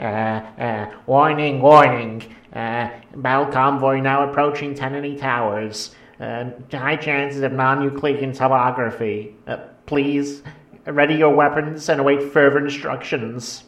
Uh, uh, warning, warning. Uh, battle convoy now approaching Tenany Towers. Uh, high chances of non-Euclidean topography. Uh, please, ready your weapons and await further instructions.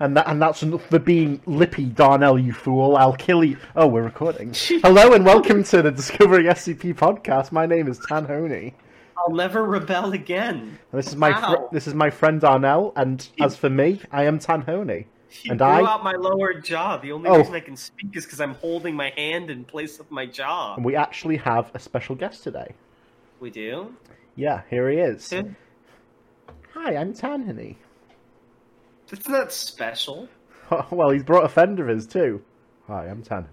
And that and that's enough for being lippy, Darnell, you fool. I'll kill you. Oh, we're recording. Hello and welcome to the Discovering SCP podcast. My name is Tanhony. I'll never rebel again. This is my fr- this is my friend Arnell, and as for me, I am Tanhony. He And blew I- out my lower jaw. The only Oh. reason I can speak is because I'm holding my hand in place of my jaw. And we actually have a special guest today. We do? Yeah, here he is. Hi, I'm Tanhony. It's not special. well, he's brought a friend of his too. Hi, I'm Tan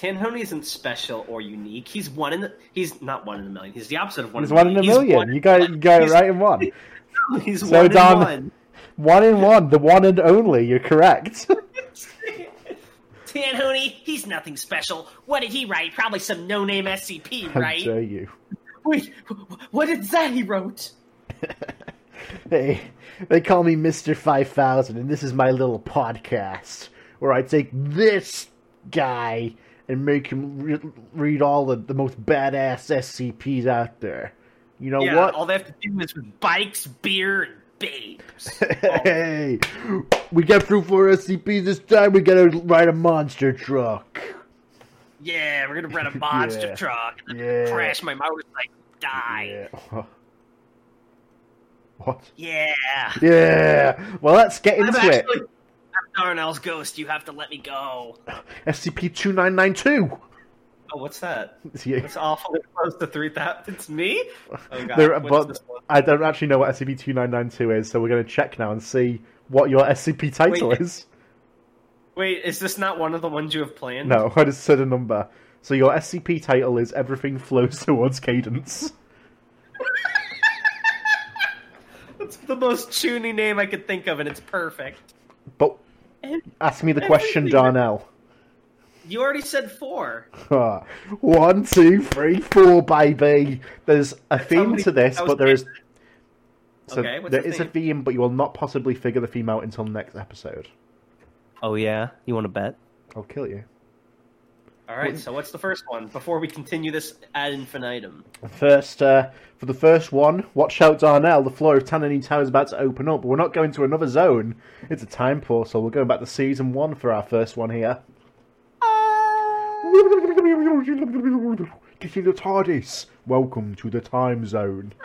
Honey. Tanhony isn't special or unique. He's one in the. He's not one in a million. He's the opposite of one. He's in one in a million. one- You got you got it he's- right in one. He's So, one Don- in one. One in one, the one and only. You're correct. Tanhony, he's nothing special. What did he write? Probably some no-name SCP, How right? dare you? Wait, what is that he wrote? Hey, they call me Mr. 5000, and this is my little podcast where I take this guy and make him re- read all the, the most badass SCPs out there. You know yeah, what? all they have to do is with bikes, beer, and babes. hey, we get through four SCPs this time, we gotta ride a monster truck. Yeah, we're gonna rent a monster Yeah. truck and Yeah. crash my motorcycle, die. Yeah. What? Yeah. Yeah. Well, let's get into actually it. I'm Darnell's ghost. You have to let me go. SCP 2992. Oh, what's that? It's you. It's awfully close to three thousand. It's me. Oh god. There- but? I don't actually know what SCP 2992 is, so we're going to check now and see what your SCP title Wait. is. Wait, is this not one of the ones you have planned? No, I just said a number. So your SCP title is Everything Flows Towards Cadence. That's the most chuny name I could think of, and it's perfect. But ask me the question, Everything- Darnell. You already said four. One, two, three, four, baby. There's a theme many- to this, but there is. So Okay, there the is a theme? theme, but you will not possibly figure the theme out until next episode. Oh yeah, you want to bet? I'll kill you. All right. So what's the first one before we continue this ad infinitum? First, uh, for the first one, watch out, Darnell. The floor of Tanany Tower is about to open up. We're not going to another zone. It's a time portal. We're going back to season one for our first one here. Get in the TARDIS. Welcome to the time zone.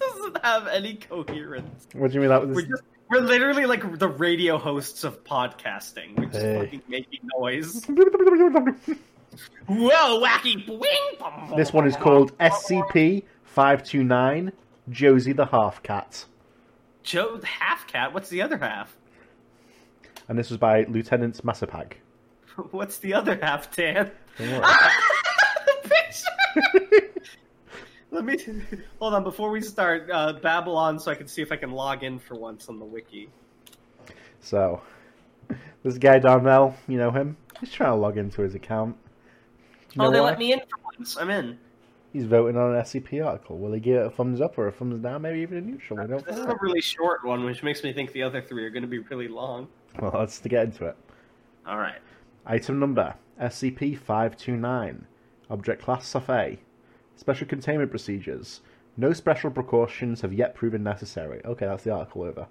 doesn't have any coherence. What do you mean that was? We're literally like the radio hosts of podcasting. We're just Hey. fucking making noise. Whoa, wacky wing! This one is called SCP 529 Josie the Half Cat. Joe the half cat. What's the other half? And this was by Lieutenant Masipag. What's the other half, Dan? Don't worry. Ah, the picture. Let me hold on before we start. Uh, Babylon, so I can see if I can log in for once on the wiki. So, this guy Darnell, you know him? He's trying to log into his account. Do you oh, know they why? let me in for once. I'm in. He's voting on an SCP article. Will he give it a thumbs up or a thumbs down? Maybe even a neutral. We don't This is a really short one, which makes me think the other three are going to be really long. Well, let's get into it. All right. Item number SCP 529. Object class Safai. Special containment procedures. No special precautions have yet proven necessary. Okay, that's the article over.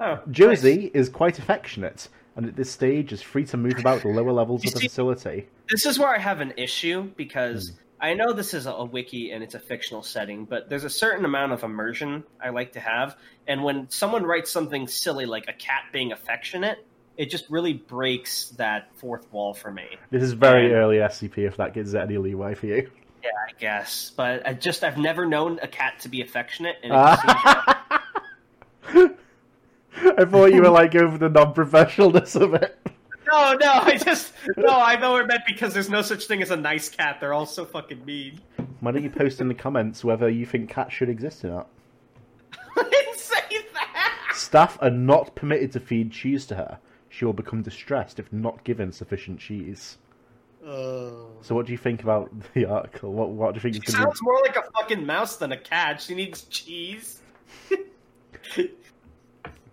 Oh, Josie nice. is quite affectionate, and at this stage is free to move about the lower levels of the see- facility. This is where I have an issue because Hmm. I know this is a, a wiki and it's a fictional setting, but there's a certain amount of immersion I like to have. And when someone writes something silly like a cat being affectionate, it just really breaks that fourth wall for me. This is very And- early SCP, if that gives any leeway for you. Yeah, I guess. But I just I've never known a cat to be affectionate, and it ah. just seems like- I thought you were like over the non-professionalness of it. no, no, I just no, I know what it meant because there's no such thing as a nice cat. They're all so fucking mean. Why don't you post in the comments whether you think cats should exist or not? I didn't say that. Staff are not permitted to feed cheese to her. She will become distressed if not given sufficient cheese. Oh. So, what do you think about the article? What What do you think She is going to sounds more like a fucking mouse than a cat. She needs cheese.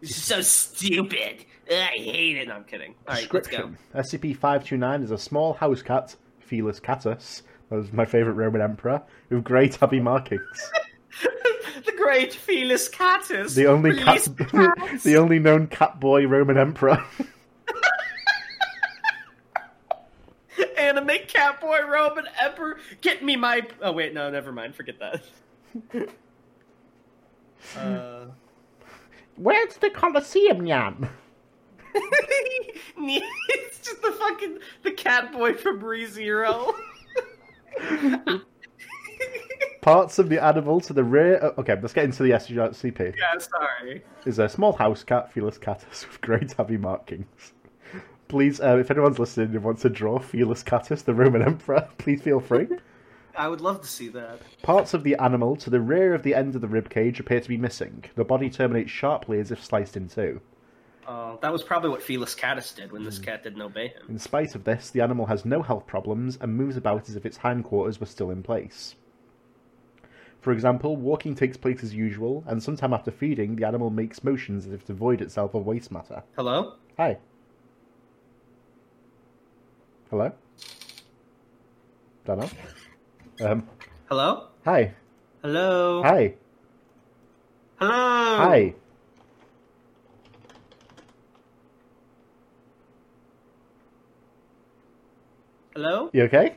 This is so stupid. I hate it. No, I'm kidding. All right, let's go. SCP-529 is a small house cat, Felis catus, that was my favourite Roman emperor, with grey tabby markings. the great Felis Catus. The only cat, cats. the only known cat boy Roman emperor. Anime Catboy Roman Emperor. Get me my. Oh wait, no, never mind. Forget that. uh, Where's the Colosseum, Yam? it's just the fucking the Catboy from ReZero. Parts of the animal to the rear. Okay, let's get into the SCP. yeah, sorry. Is a small house cat, Felis catus, with grey tabby markings. Please, uh, if anyone's listening and wants to draw Felis catus, the Roman emperor, please feel free. I would love to see that. Parts of the animal to the rear of the end of the rib cage appear to be missing. The body terminates sharply as if sliced in two. Uh, that was probably what Felis Catus did when this cat didn't obey him. In spite of this, the animal has no health problems and moves about as if its hindquarters were still in place. For example, walking takes place as usual, and sometime after feeding, the animal makes motions as if to void itself of waste matter. Hello? Hi. Hello? Don't know. Um, Hello? hi. Hello? Hi. Hello? Hi. Hello? You okay?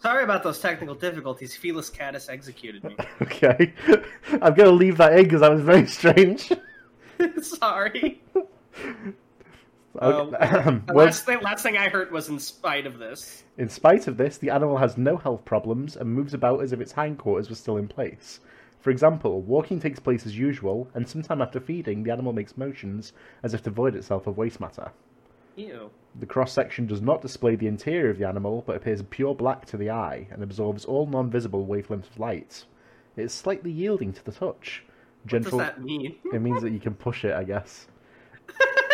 Sorry about those technical difficulties. Felis Catus executed me. Okay. I'm going to leave that in because that was very strange. Sorry. Okay. Um, well, last, thing, last thing I heard was in spite of this. In spite of this, the animal has no health problems and moves about as if its hindquarters were still in place. For example, walking takes place as usual, and sometime after feeding, the animal makes motions as if to void itself of waste matter. Ew. The cross section does not display the interior of the animal, but appears pure black to the eye and absorbs all non visible wavelengths of light. It is slightly yielding to the touch. What Gentle. does that mean? It means that you can push it, I guess.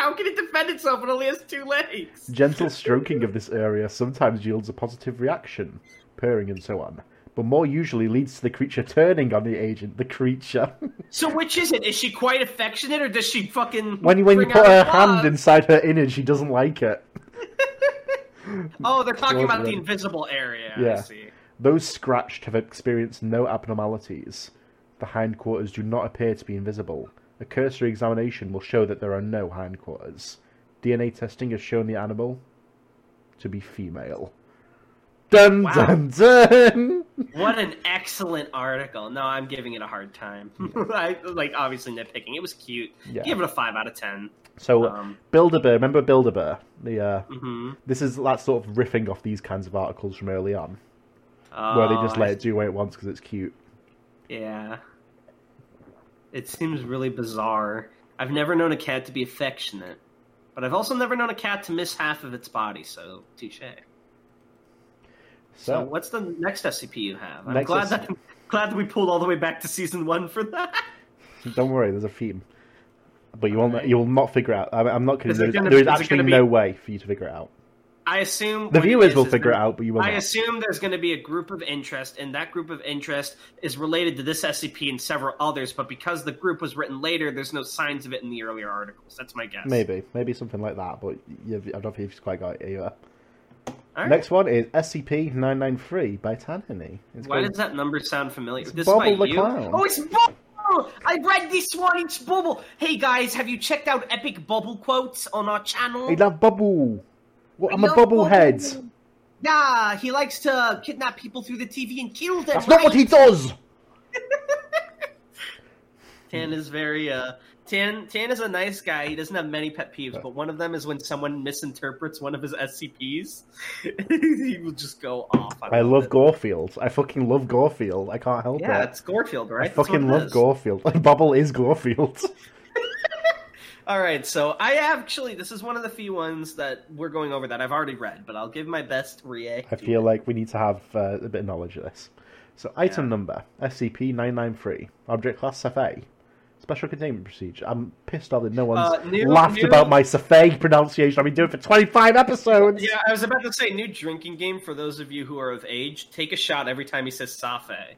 How can it defend itself? It only has two legs. Gentle stroking of this area sometimes yields a positive reaction, purring and so on, but more usually leads to the creature turning on the agent, the creature. So which is it? Is she quite affectionate, or does she fucking when you, when you put her hand inside her inner, she doesn't like it. Oh, they're talking about the invisible area. I Yeah. see. Those scratched have experienced no abnormalities. The hindquarters do not appear to be invisible. A cursory examination will show that there are no hindquarters. DNA testing has shown the animal to be female. Dun Wow. dun dun! What an excellent article. No, I'm giving it a hard time. I like obviously nitpicking. It was cute. Yeah. Give it a five out of ten. So, Um, Build-A-Bear, remember Build-A-Bear? The, uh, hmm this is that sort of riffing off these kinds of articles from early on, where they just Oh, let I- it do what it wants because it's cute. Yeah. It seems really bizarre. I've never known a cat to be affectionate, but I've also never known a cat to miss half of its body. So touche. So, So, what's the next SCP you have? I'm glad SCP. that glad that we pulled all the way back to season one for that. don't worry, there's a theme. But you will not, you will not figure it out. I I'm not kidding. There's, gonna- there is is actually be- no way for you to figure it out. I assume The viewers will figure it out, but you will I not. assume there's going to be a group of interest, and that group of interest is related to this SCP and several others. But because the group was written later, there's no signs of it in the earlier articles. That's my guess. Maybe, maybe something like that. But you've, I don't think you've quite got it either. Right. Next one is SCP-993 by Tanhony. It's Why called- does that number sound familiar? It's this Bubble by the you? Clown. Oh, it's Bubble! I read this one. It's Bubble. Hey guys, have you checked out Epic Bubble quotes on our channel? I love Bubble. Well, I'm a love bubble head. He likes to kidnap people through the TV and kill them. That's not what he does. Tan is very uh Tan Tan is a nice guy. He doesn't have many pet peeves, but one of them is when someone misinterprets one of his SCPs. he will just go off. I love it. Gorfield. I fucking love Gorfield. I can't help Yeah, it. Yeah, it's Gorefield, right? I fucking love is. Gorfield. Bubble is Gorfield. All right, so I actually this is one of the few ones that we're going over that I've already read, but I'll give my best react. I feel like we need to have uh, a bit of knowledge of this. So, item Yeah. number SCP-993, object class Cephei. Special containment procedure. I'm pissed off that no one's Uh, new- laughed new- about my Cephei pronunciation. I've been doing it for 25 episodes. Yeah, I was about to say new drinking game for those of you who are of age. Take a shot every time he says Safe,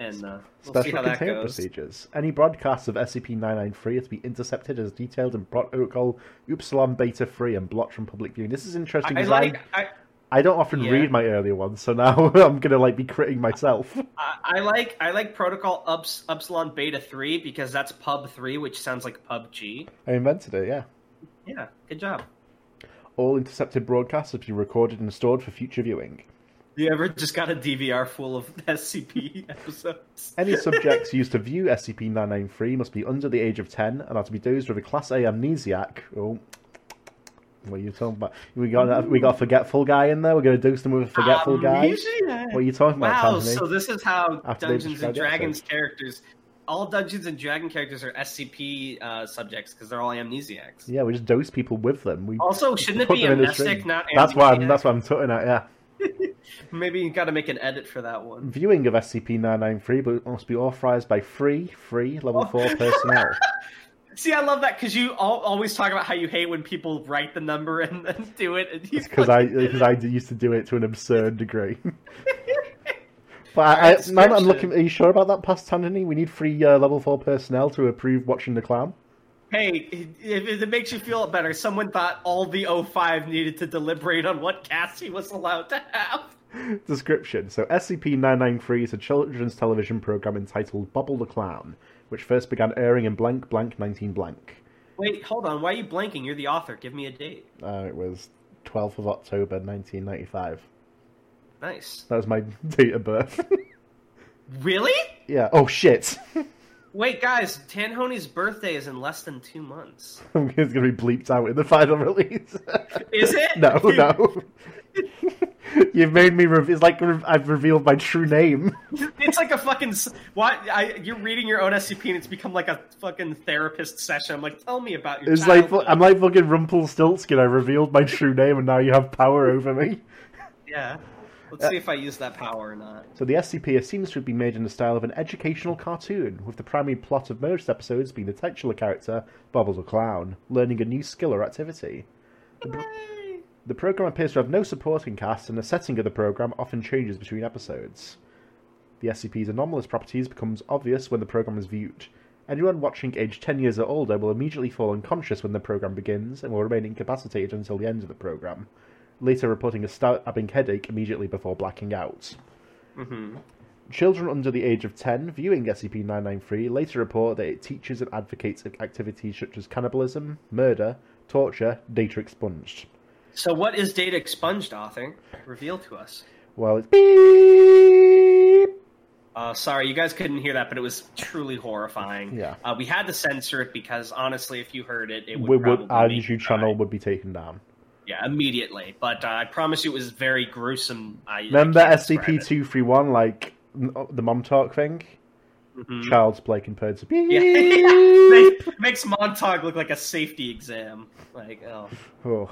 and uh, we'll see Special how that containment goes. procedures. Any broadcasts of SCP-993 are to be intercepted as detailed in Protocol Upsilon Beta 3 and blocked from public viewing. This is interesting I, I because like I, I don't often Yeah. read my earlier ones, so now I'm gonna like be critting myself. I, I like I like Protocol Ups, Upsilon Beta three because that's Pub three, which sounds like PUBG. I invented it, yeah. Yeah, good job. All intercepted broadcasts are to be recorded and stored for future viewing. You ever just got a DVR full of SCP episodes? Any subjects used to view SCP-993 must be under the age of 10 and are to be dosed with a Class A amnesiac. Oh, what are you talking about? We got that, we got a forgetful guy in there. We're going to dose them with a forgetful guy. What are you talking about, Wow, so this is how After Dungeons and Dragons characters, all Dungeons and Dragon characters are SCP uh, subjects because they're all amnesiacs. Yeah, we just dose people with them. We Also, shouldn't it be them in a amnestic, string. not That's why I'm, amnesiac? that's what I'm tutting at. Yeah. Maybe you got to make an edit for that one. Viewing of SCP-993 but must be authorized by free, free level Oh. four personnel. See, I love that because you al- always talk about how you hate when people write the number and then do it. Because I because I used to do it to an absurd degree. but I, I, now I'm looking. Are you sure about that, past Anthony? We need free uh, level four personnel to approve watching the clown. Hey, if it makes you feel better, someone thought all the 05 needed to deliberate on what cast he was allowed to have. Description: So SCP-993 is a children's television program entitled Bobble the Clown, which first began airing in blank blank 19 blank. Wait, hold on. Why are you blanking? You're the author. Give me a date. Uh, it was 12th of October 1995. Nice. That was my date of birth. Really? yeah. Oh shit. Wait, guys, Tanhony's birthday is in less than two months. it's gonna be bleeped out in the final release. Is it? No, no. You've made me. Re- it's like re- I've revealed my true name. It's like a fucking. Why? I, you're reading your own SCP and it's become like a fucking therapist session. I'm like, tell me about your. It's like. I'm like fucking Rumpelstiltskin. I revealed my true name, and now you have power over me. Yeah. Let's see uh, if I use that power or not. So the SCP seems to have been made in the style of an educational cartoon, with the primary plot of most episodes being the titular character, Bobbles the Clown, learning a new skill or activity. The program appears to have no supporting cast, and the setting of the program often changes between episodes. The SCP's anomalous properties becomes obvious when the program is viewed. Anyone watching aged 10 years or older will immediately fall unconscious when the program begins and will remain incapacitated until the end of the program, later reporting a stabbing headache immediately before blacking out. hmm Children under the age of 10 viewing SCP-993 later report that it teaches and advocates activities such as cannibalism, murder, torture, data expunged. So, what is data expunged, author? Reveal to us. Well, it's beep. Uh, sorry, you guys couldn't hear that, but it was truly horrifying. Yeah. Uh, we had to censor it because honestly, if you heard it, it would We would, our YouTube channel would be taken down. Yeah, immediately. But uh, I promise you, it was very gruesome. I, Remember I can't describe it. SCP-231, like the Montauk thing? Mhm. Child's play compared to beep. Yeah, Make- makes Montauk look like a safety exam. Like, oh. Oh,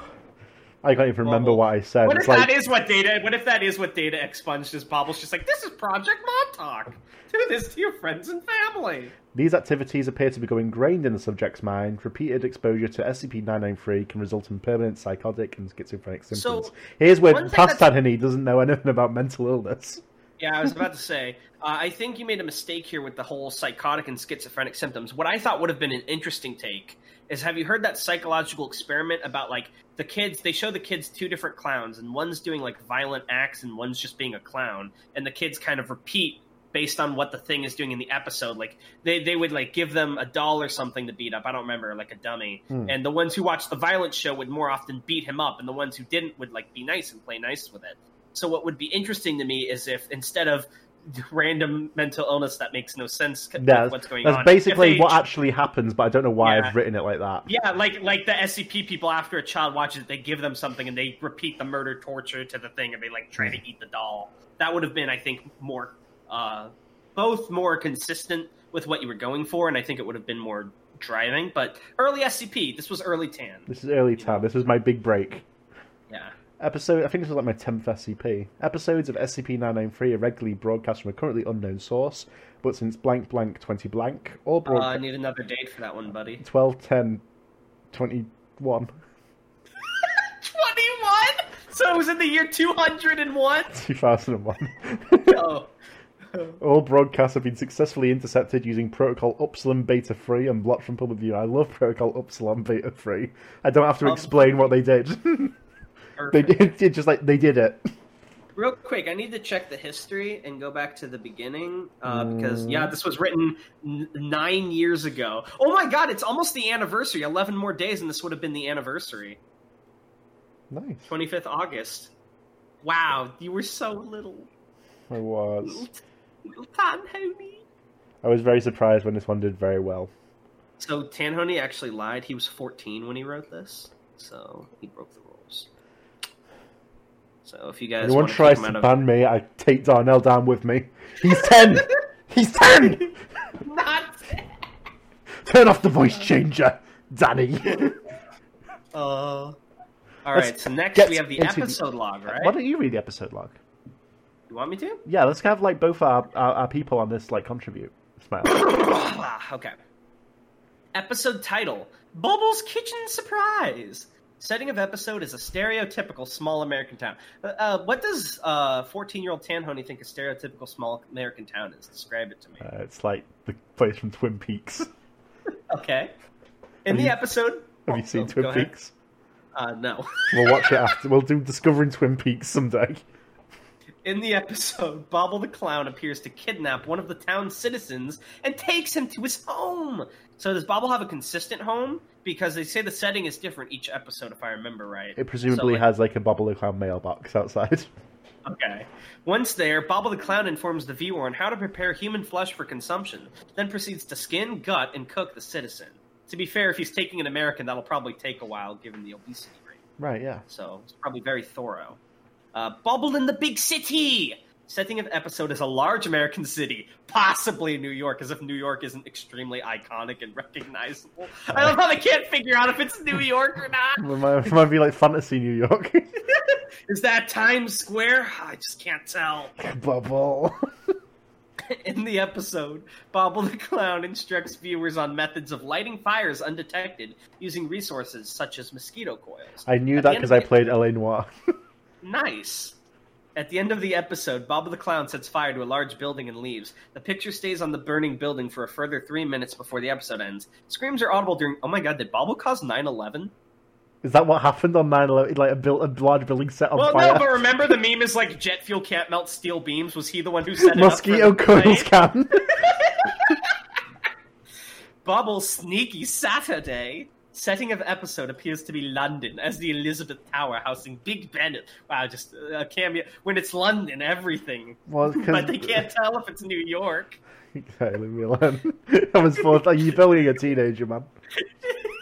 I can't even remember Well, what I said. What It's if like, that is what data? What if that is what data expunged is? Bobble's just like, this is Project Montauk. Do this to your friends and family. These activities appear to become ingrained in the subject's mind. Repeated exposure to SCP-993 can result in permanent psychotic and schizophrenic symptoms. So, Here's where one thing past that's- Anthony doesn't know anything about mental illness. Yeah, I was about to say. Uh, I think you made a mistake here with the whole psychotic and schizophrenic symptoms. What I thought would have been an interesting take is have you heard that psychological experiment about like the kids? They show the kids two different clowns, and one's doing like violent acts, and one's just being a clown, and the kids kind of repeat based on what the thing is doing in the episode. Like they, they would like give them a doll or something to beat up. I don't remember, like a dummy. Hmm. And the ones who watched the violent show would more often beat him up, and the ones who didn't would like be nice and play nice with it. So what would be interesting to me is if instead of random mental illness that makes no sense That's, what's going that's on, basically they- what actually happens, but I don't know why Yeah. I've written it like that. Yeah, like like the SCP people after a child watches it, they give them something and they repeat the murder torture to the thing and they like try to eat the doll. That would have been, I think, more uh, both more consistent with what you were going for, and I think it would have been more driving. But early SCP, this was early Tan. This is early time. This was my big break. Yeah. Episode, I think this was like my 10th SCP. Episodes of SCP-993 are regularly broadcast from a currently unknown source, but since blank blank 20 blank, all Uh, I need another date for that one, buddy. 12 10 21 Twenty-one. So it was in the year two hundred and one. 2001. Oh, All broadcasts have been successfully intercepted using Protocol Upsilon Beta 3 and blocked from public view. I love Protocol Upsilon Beta 3. I don't have to Um, explain what they did. They Perfect. did it just like they did it. Real quick, I need to check the history and go back to the beginning uh, because Mm. yeah, this was written n- nine years ago. Oh my god, it's almost the anniversary. Eleven more days, and this would have been the anniversary. Nice. Twenty fifth August. Wow, you were so little, I was. little, little Tanhony. I was very surprised when this one did very well. So Tanhony actually lied. He was fourteen when he wrote this, so he broke the rules. So if you guys Anyone want to tries to out of ban me, I take Darnell down with me. He's 10! He's 10! not. Turn off the voice changer, Danny. Uh, all Let's right. So next we have the into the- episode log, right? Why don't you read the episode log? You want me to? Yeah, let's have like both our, our, our people on this like contribute. Smile. Ah, okay. Episode title: Bubbles Kitchen Surprise. Setting of episode is a stereotypical small American town. Uh, Uh, what does uh, fourteen-year-old Tanhony think a stereotypical small American town is? Describe it to me. Uh, it's like the place from Twin Peaks. Okay. In Have the you- episode, Have you seen Oh, Twin. Peaks? uh, no. We'll watch it after. We'll do Discovering Twin Peaks someday. In the episode, Bobble the Clown appears to kidnap one of the town's citizens and takes him to his home. So does Bobble have a consistent home? Because they say the setting is different each episode, if I remember right. It presumably So, like- has like a Bobble the Clown mailbox outside. Okay. Once there, Bobble the Clown informs the viewer on how to prepare human flesh for consumption, then proceeds to skin, gut, and cook the citizen. To be fair, if he's taking an American, that'll probably take a while given the obesity rate. Right, yeah. So it's probably very thorough. Uh, Bubble in the Big City! Setting of episode is a large American city, possibly New York, as if New York isn't extremely iconic and recognizable. I love how they can't figure out if it's New York or not. It might, it might be like Fantasy New York. Is that Times Square? I just can't tell. Bubble. In the episode, Bobble the Clown instructs viewers on methods of lighting fires undetected using resources such as mosquito coils. I knew At that because I played LA Noire. Nice. At the end of the episode, Bobble the Clown sets fire to a large building and leaves. The picture stays on the burning building for a further three minutes before the episode ends. Screams are audible during. Oh my god, did Bobble cause 9 11? Is that what happened on 9 11? Like a, built, a large building set on Well, fire? no, but remember the meme is like jet fuel can't melt steel beams? Was he the one who set it Mosquito up? the coils can. Sneaky Saturday. Setting of episode appears to be London as the Elizabeth Tower housing Big Ben. Wow, just a cameo. When it's London, everything. Well, But they can't tell if it's New York. Leave me alone. I was forced. Like, you're bullying a teenager, man.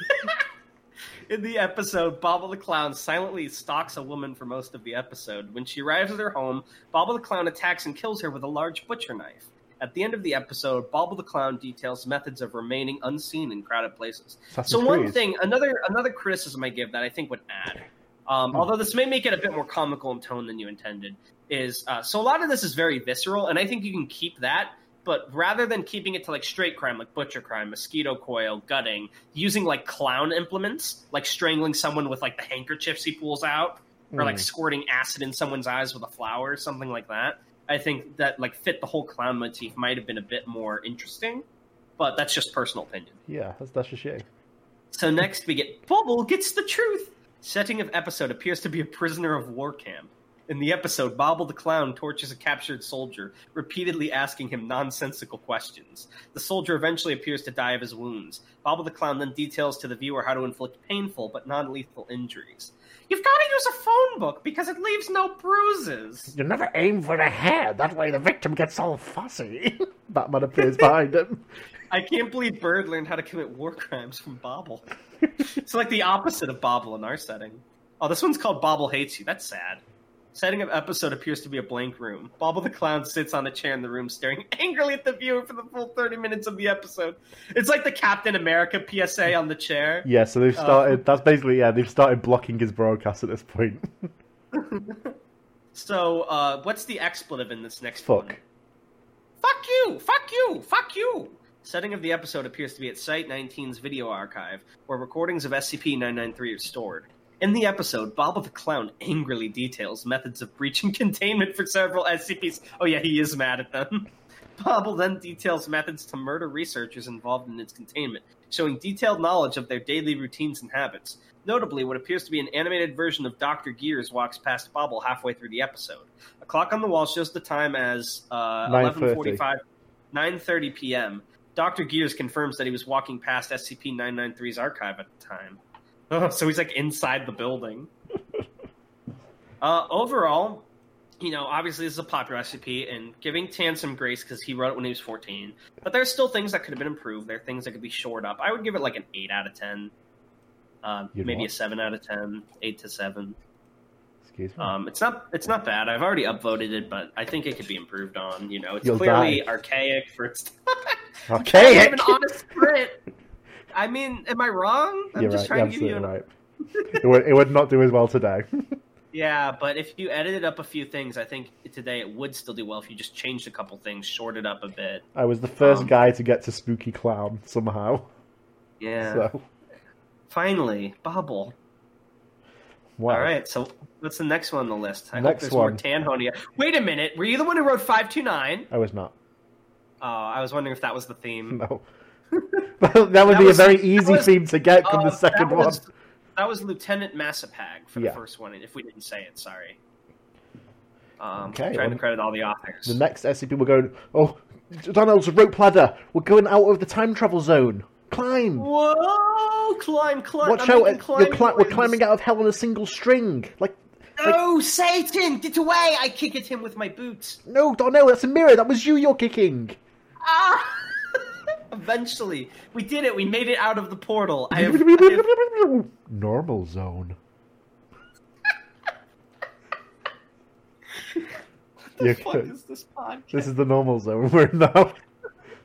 In the episode, Bobble the Clown silently stalks a woman for most of the episode. When she arrives at her home, Bobble the Clown attacks and kills her with a large butcher knife. At the end of the episode, Bobble the Clown details methods of remaining unseen in crowded places. So one thing, another another criticism I give that I think would add, um, although this may make it a bit more comical in tone than you intended, is uh, so a lot of this is very visceral, and I think you can keep that. But rather than keeping it to like straight crime, like butcher crime, mosquito coil, gutting, using like clown implements, like strangling someone with like the handkerchiefs he pulls out, or like Mm. squirting acid in someone's eyes with a flower, something like that. I think that like fit the whole clown motif might have been a bit more interesting, but that's just personal opinion. Yeah, that's, that's a shame. So next we get Bubble gets the truth. Setting of episode appears to be a prisoner of war camp. In the episode, Bobble the Clown tortures a captured soldier, repeatedly asking him nonsensical questions. The soldier eventually appears to die of his wounds. Bobble the Clown then details to the viewer how to inflict painful but non lethal injuries. You've got to use a phone book because it leaves no bruises. You never aim for the head. That way the victim gets all fussy. Batman appears behind him. I can't believe Bird learned how to commit war crimes from Bobble. it's like the opposite of Bobble in our setting. Oh, this one's called Bobble Hates You. That's sad. Setting of episode appears to be a blank room. Bobble the Clown sits on a chair in the room, staring angrily at the viewer for the full 30 minutes of the episode. It's like the Captain America PSA on the chair. Yeah, so they've started. that's basically yeah. They've started blocking his broadcast at this point. So, uh, what's the expletive in this next Fuck. one? Fuck you! Fuck you! Fuck you! Setting of the episode appears to be at Site 19's video archive, where recordings of SCP-993 are stored. In the episode, Bobble the Clown angrily details methods of breaching containment for several SCPs. Oh yeah, he is mad at them. Bobble then details methods to murder researchers involved in its containment, showing detailed knowledge of their daily routines and habits. Notably, what appears to be an animated version of Dr. Gears walks past Bobble halfway through the episode. A clock on the wall shows the time as uh, 11:45, 9:30 p.m. Dr. Gears confirms that he was walking past SCP-993's archive at the time. Oh, so he's like inside the building. uh, overall, you know, obviously this is a popular SCP, and giving Tan some grace because he wrote it when he was 14. But there's still things that could have been improved. There are things that could be shored up. I would give it like an 8 out of 10. Uh, maybe what? a 7 out of 10, 8 to 7. Excuse me. Um, it's not it's not bad. I've already upvoted it, but I think it could be improved on. You know, it's You'll clearly die. archaic for its time. okay. Not even honest print. I mean, am I wrong? I'm You're just right. trying You're to give you an right. it, would, it would not do as well today. Yeah, but if you edited up a few things, I think today it would still do well if you just changed a couple things, shorted up a bit. I was the first Um, guy to get to Spooky Clown somehow. Yeah. So, Finally, Bubble. wow. All right, so what's the next one on the list? I hope Next there's more one. Tanhonia. Wait a minute, were you the one who wrote 529? I was not. Oh, I was wondering if that was the theme. No. that would That be was- a very easy was- theme to get from Uh, the second that one. That was Lieutenant Masipag for Yeah. the first one, if we didn't say it, sorry. Um, Okay, trying to credit all the authors. The next SCP, we're going. Oh, Donald's rope ladder. We're going out of the time travel zone. Climb. Whoa! Climb, climb. Watch I'm out! climb cli- we're climbing out of hell on a single string. Like, No, Satan! Get away! I kick at him with my boots. no, Donnell, that's a mirror. That was you. You're kicking. Ah! Eventually, we did it. We made it out of the portal. I have, I have- Normal zone. what the You're fuck good. is this podcast? This is the normal zone we're in now. what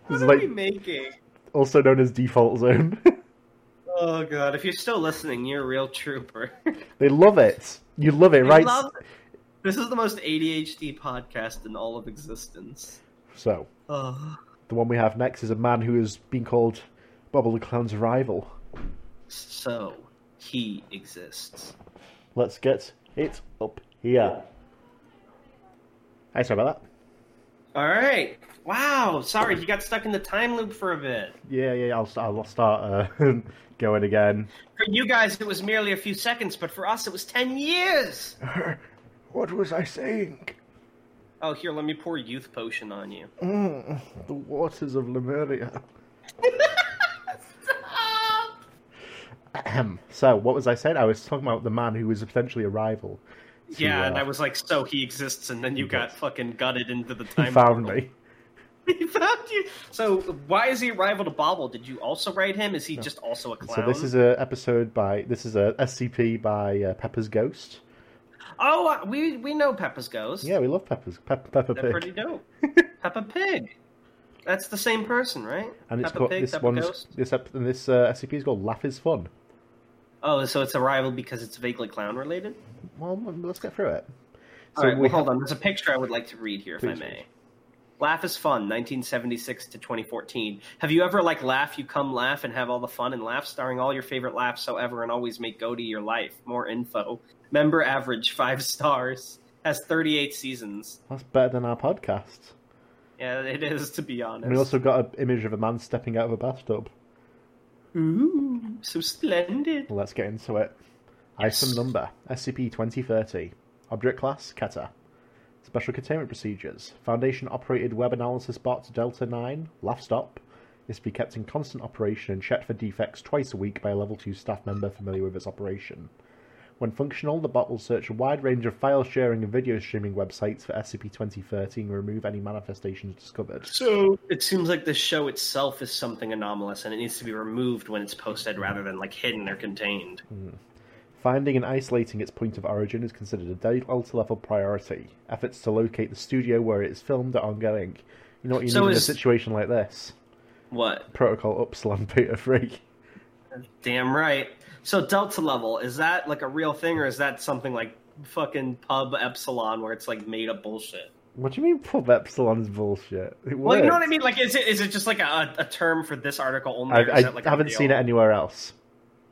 This are like we making? also known as default zone. Oh god! If you're still listening, you're a real trooper. they love it. You love it, We right? love- This is the most ADHD podcast in all of existence. So, Oh. The one we have next is a man who has been called Bubble the Clown's rival. So he exists. Let's get it up here. Hey, sorry about that. All right. Wow. Sorry, you got stuck in the time loop for a bit. Yeah, yeah, I'll, I'll start uh, going again. For you guys, it was merely a few seconds, but for us, it was ten years. what was I saying? Oh, here, let me pour youth potion on you. Mm, the waters of Lemuria. Stop! Ahem. So, what was I saying? I was talking about the man who was potentially a rival. to, Yeah, and uh, I was like, so he exists, and then you got does. fucking gutted into the time. He found portal. me. He found you. So why is he a rival to Bobble? Did you also write him? Is he just also a clown? So this is a episode by this is a SCP by uh, Pepper's Ghost. Oh, uh, we we know Peppa's Ghost. Yeah, we love Pepper's Pep, Pepper They're Pig, pretty dope. Peppa Pig. That's the same person, right? and it's Peppa called Pig, this Peppa one's Ghost. this ep- this uh, SCP is called Laugh is Fun. Oh, so it's a rival because it's vaguely clown related. Well, let's get through it. All right, we well, hold on. There's a picture I would like to read here, if I may. Laugh is fun, 1976 to 2014. Have you ever like laugh, you come laugh and have all the fun and laugh, starring all your favorite laughs so ever and always make go to your life. More info. Member average five stars. Has 38 seasons. That's better than our podcast. Yeah, it is to be honest. And we also got an image of a man stepping out of a bathtub. Ooh, so splendid. Let's get into it. Yes. Item number SCP 2030. Object class Keter. Special containment procedures. Foundation operated web analysis bot Delta 9, Laugh Stop, is to be kept in constant operation and checked for defects twice a week by a level 2 staff member familiar with its operation. When functional, the bot will search a wide range of file sharing and video streaming websites for SCP-2013 and remove any manifestations discovered. So it seems like the show itself is something anomalous and it needs to be removed when it's posted rather than like hidden or contained. Hmm. Finding and isolating its point of origin is considered a Delta level priority. Efforts to locate the studio where it is filmed are ongoing. You know what you So need in a situation like this? What? Protocol Upsilon Beta 3. Damn right. So Delta level, is that like a real thing or is that something like fucking pub epsilon where it's like made up bullshit? What do you mean pub Epsilon is bullshit? It Well, you know what I mean? Like, is it is it just like a, a term for this article only? I, I like haven't seen it anywhere else.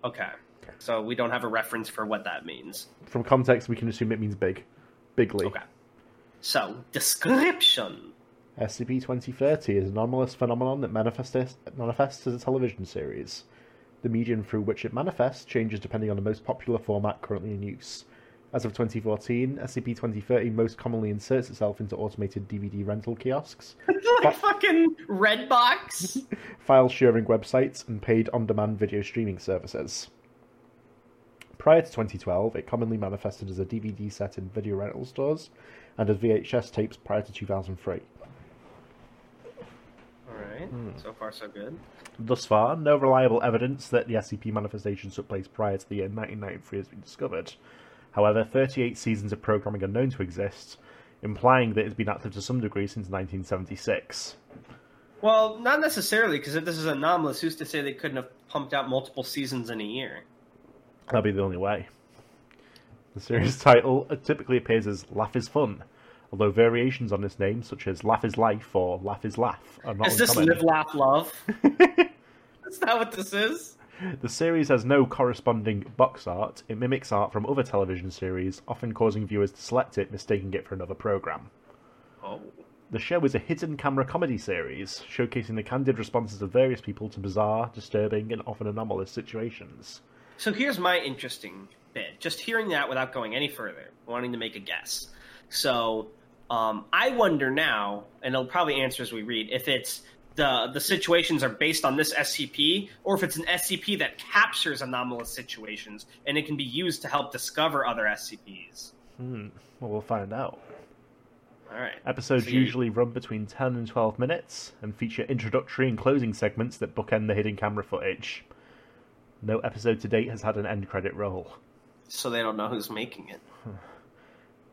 Okay, so we don't have a reference for what that means. From context, we can assume it means big. Bigly. Okay. So description. SCP-2030 is an anomalous phenomenon that manifests, manifests as a television series. The medium through which it manifests changes depending on the most popular format currently in use. As of 2014, SCP-2030 most commonly inserts itself into automated DVD rental kiosks, like fucking Redbox. file-sharing websites, and paid on-demand video streaming services. Prior to 2012, it commonly manifested as a DVD set in video rental stores and as VHS tapes prior to 2003. Alright, hmm. so far so good. Thus far, no reliable evidence that the SCP manifestation took place prior to the year 1993 has been discovered. However, 38 seasons of programming are known to exist, implying that it's been active to some degree since 1976. Well, not necessarily, because if this is anomalous, who's to say they couldn't have pumped out multiple seasons in a year? That'd be the only way. The series title typically appears as Laugh is Fun, although variations on this name, such as Laugh is Life or Laugh is Laugh, are not Is this. Live, Laugh, Love? Is that what this is? The series has no corresponding box art. It mimics art from other television series, often causing viewers to select it, mistaking it for another program. Oh. The show is a hidden camera comedy series, showcasing the candid responses of various people to bizarre, disturbing, and often anomalous situations. So here's my interesting bit. Just hearing that without going any further, wanting to make a guess. So um, I wonder now, and it'll probably answer as we read, if it's the the situations are based on this SCP, or if it's an SCP that captures anomalous situations and it can be used to help discover other SCPs. Hmm. Well, we'll find out. All right. Episodes See. usually run between 10 and 12 minutes and feature introductory and closing segments that bookend the hidden camera footage. No episode to date has had an end credit roll. So they don't know who's making it.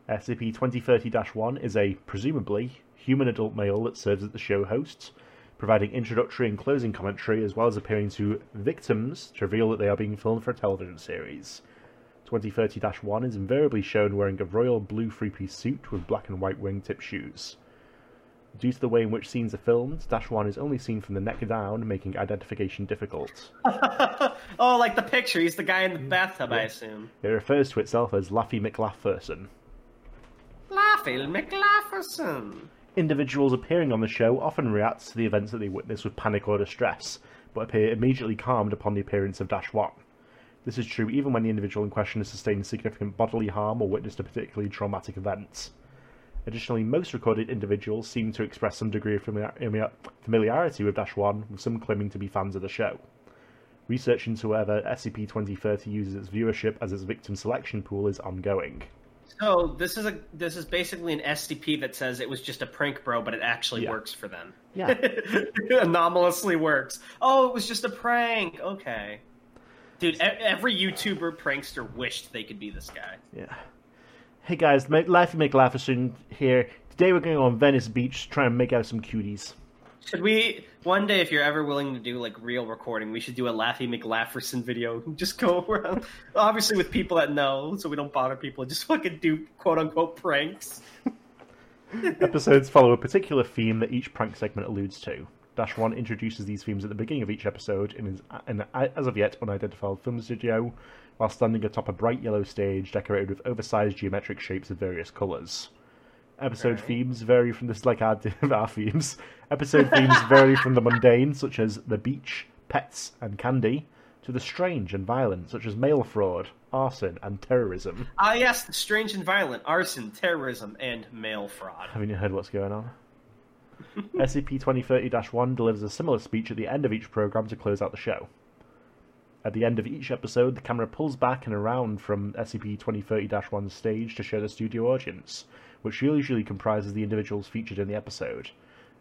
SCP 2030 1 is a, presumably, human adult male that serves as the show host, providing introductory and closing commentary as well as appearing to victims to reveal that they are being filmed for a television series. 2030 1 is invariably shown wearing a royal blue three piece suit with black and white wingtip shoes. Due to the way in which scenes are filmed, Dash 1 is only seen from the neck down, making identification difficult. oh, like the picture. He's the guy in the bathtub, I assume. It refers to itself as Laffy McLaughlin. McLaughlin. Individuals appearing on the show often react to the events that they witness with panic or distress, but appear immediately calmed upon the appearance of Dash 1. This is true even when the individual in question has sustained significant bodily harm or witnessed a particularly traumatic event. Additionally, most recorded individuals seem to express some degree of familiar- familiarity with Dash 1, with some claiming to be fans of the show. Research into whether SCP 2030 uses its viewership as its victim selection pool is ongoing. So this is a this is basically an SCP that says it was just a prank, bro, but it actually Yeah. works for them. Yeah. anomalously works. Oh, it was just a prank. Okay, dude. Every YouTuber prankster wished they could be this guy. Yeah. Hey guys, Laffy McLaughlin here. Today we're going on Venice Beach trying to try and make out some cuties. Should we one day, if you're ever willing to do like real recording, we should do a Laffy McLafferson video. Just go around, obviously with people that know, so we don't bother people. Just fucking do quote unquote pranks. Episodes follow a particular theme that each prank segment alludes to. Dash 1 introduces these themes at the beginning of each episode in his- as of yet unidentified film studio, while standing atop a bright yellow stage decorated with oversized geometric shapes of various colours. Episode Alright. themes vary from this, like our, our themes. Episode themes vary from the mundane, such as the beach, pets, and candy, to the strange and violent, such as mail fraud, arson, and terrorism. Ah, yes, the strange and violent, arson, terrorism, and mail fraud. Haven't you heard what's going on? SCP 2030 1 delivers a similar speech at the end of each program to close out the show. At the end of each episode, the camera pulls back and around from SCP 2030 1's stage to show the studio audience, which usually comprises the individuals featured in the episode.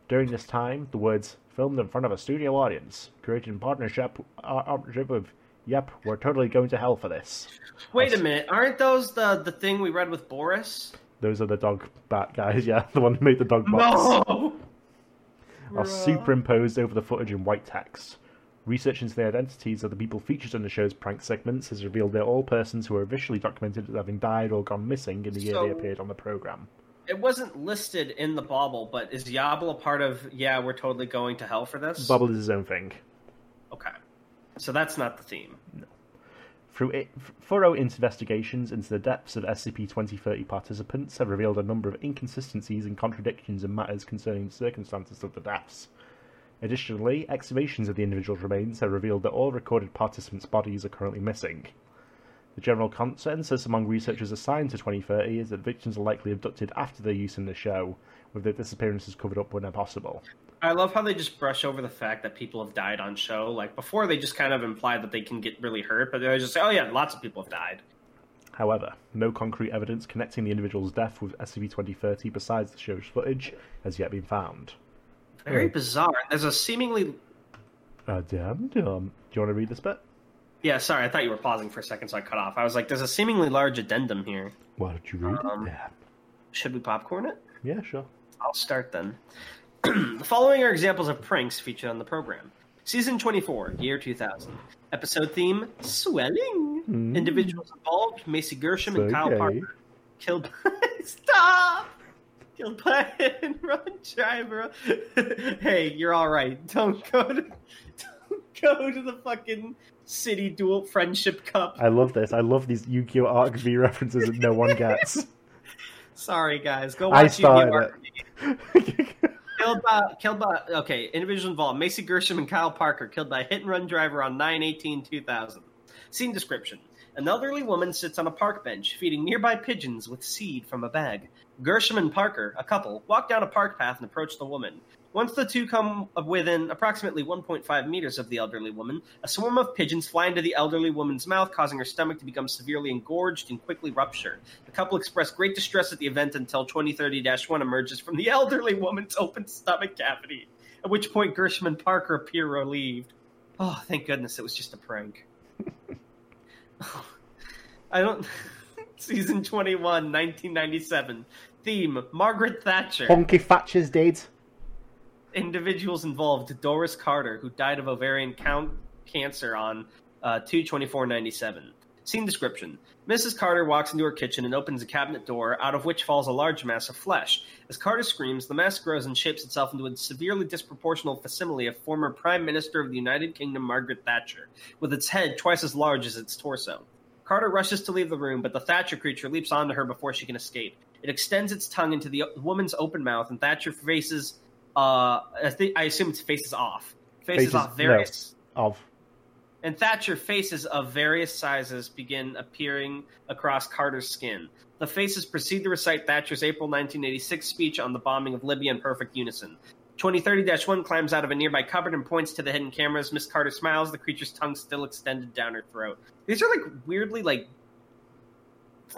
During this time, the words filmed in front of a studio audience, created in partnership, uh, partnership with Yep, we're totally going to hell for this. Wait a minute, aren't those the the thing we read with Boris? Those are the dog bat guys, yeah, the one who made the dog box. No. are superimposed over the footage in white text. Research into the identities of the people featured in the show's prank segments has revealed they're all persons who are officially documented as having died or gone missing in the year they appeared on the program. It wasn't listed in the bauble, but is a part of? Yeah, we're totally going to hell for this. Bubble is his own thing. Okay, so that's not the theme. Through it, thorough investigations into the depths of SCP-2030 participants have revealed a number of inconsistencies and contradictions in matters concerning the circumstances of the deaths. Additionally, excavations of the individual's remains have revealed that all recorded participants' bodies are currently missing. The general consensus among researchers assigned to 2030 is that victims are likely abducted after their use in the show, with their disappearances covered up when possible. I love how they just brush over the fact that people have died on show. Like before, they just kind of imply that they can get really hurt, but they just say, "Oh yeah, lots of people have died." However, no concrete evidence connecting the individual's death with SCP-2030 besides the show's footage has yet been found. Very bizarre. There's a seemingly Uh, damn, dumb. Do you want to read this bit? yeah. Sorry, I thought you were pausing for a second, so I cut off. I was like, "There's a seemingly large addendum here. Why don't you read Um, it? Should we popcorn it?" Yeah, sure. I'll start then. the following are examples of pranks featured on the program. Season 24, year 2000. Episode theme Swelling. Mm. Individuals involved Macy Gershom and Kyle Parker. Killed. Stop! Killed by a hit and run driver. hey, you're alright. Don't go to. Don't go to the fucking City Duel Friendship Cup. I love this. I love these Yu-Gi-Oh! Arc V references that no one gets. Sorry, guys. Go I watch started Yu-Gi-Oh! Killed by, killed by, okay, individuals involved. Macy Gershom and Kyle Parker killed by a hit and run driver on 9 18 2000. Scene description An elderly woman sits on a park bench feeding nearby pigeons with seed from a bag. Gershom and Parker, a couple, walk down a park path and approach the woman. Once the two come within approximately 1.5 meters of the elderly woman, a swarm of pigeons fly into the elderly woman's mouth, causing her stomach to become severely engorged and quickly rupture. The couple express great distress at the event until 2030 1 emerges from the elderly woman's open stomach cavity, at which point Gershman and Parker appear relieved. Oh, thank goodness it was just a prank. I don't. Season 21, 1997. Theme Margaret Thatcher. Honky Thatcher's dead. Individuals involved Doris Carter, who died of ovarian count cancer on uh, 2 97. Scene description Mrs. Carter walks into her kitchen and opens a cabinet door, out of which falls a large mass of flesh. As Carter screams, the mass grows and shapes itself into a severely disproportional facsimile of former Prime Minister of the United Kingdom Margaret Thatcher, with its head twice as large as its torso. Carter rushes to leave the room, but the Thatcher creature leaps onto her before she can escape. It extends its tongue into the woman's open mouth, and Thatcher faces. Uh, I, think, I assume it's faces off. Faces, Faces- off various. Of. And Thatcher faces of various sizes begin appearing across Carter's skin. The faces proceed to recite Thatcher's April 1986 speech on the bombing of Libya in perfect unison. 2030 1 climbs out of a nearby cupboard and points to the hidden cameras. Miss Carter smiles, the creature's tongue still extended down her throat. These are like weirdly like.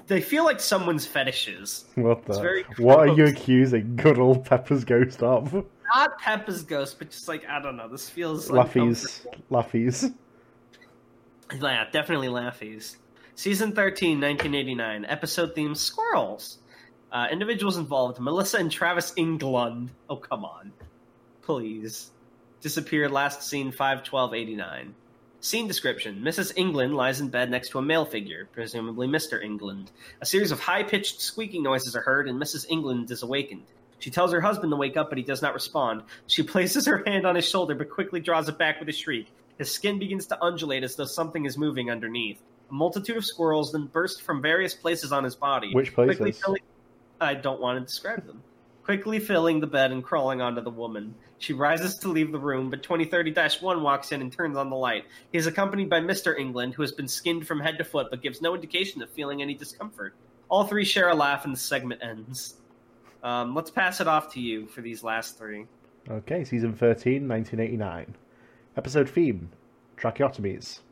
They feel like someone's fetishes. What the? What are you accusing good old Pepper's ghost of? Not Peppa's ghost, but just like, I don't know. This feels. Laffies. Laffies. Yeah, definitely Laffy's. Season 13, 1989. Episode theme Squirrels. Uh, individuals involved Melissa and Travis England. Oh, come on. Please. Disappeared last seen 51289. Scene description Mrs. England lies in bed next to a male figure, presumably Mr. England. A series of high pitched squeaking noises are heard, and Mrs. England is awakened. She tells her husband to wake up, but he does not respond. She places her hand on his shoulder, but quickly draws it back with a shriek. His skin begins to undulate as though something is moving underneath. A multitude of squirrels then burst from various places on his body. Which quickly places? filling- I don't want to describe them. Quickly filling the bed and crawling onto the woman. She rises to leave the room, but 2030 1 walks in and turns on the light. He is accompanied by Mr. England, who has been skinned from head to foot but gives no indication of feeling any discomfort. All three share a laugh and the segment ends. Um, let's pass it off to you for these last three. Okay, season 13, 1989. Episode theme Tracheotomies.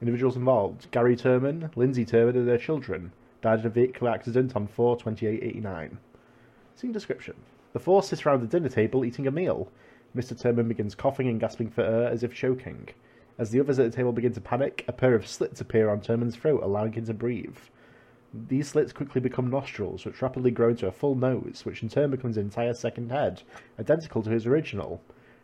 Individuals involved Gary Turman, Lindsay Turman, and their children died in a vehicle accident on 4 28 89. Scene description The four sit around the dinner table eating a meal. Mr. Turman begins coughing and gasping for air as if choking. As the others at the table begin to panic, a pair of slits appear on Turman's throat, allowing him to breathe. These slits quickly become nostrils, which rapidly grow into a full nose, which in turn becomes an entire second head, identical to his original.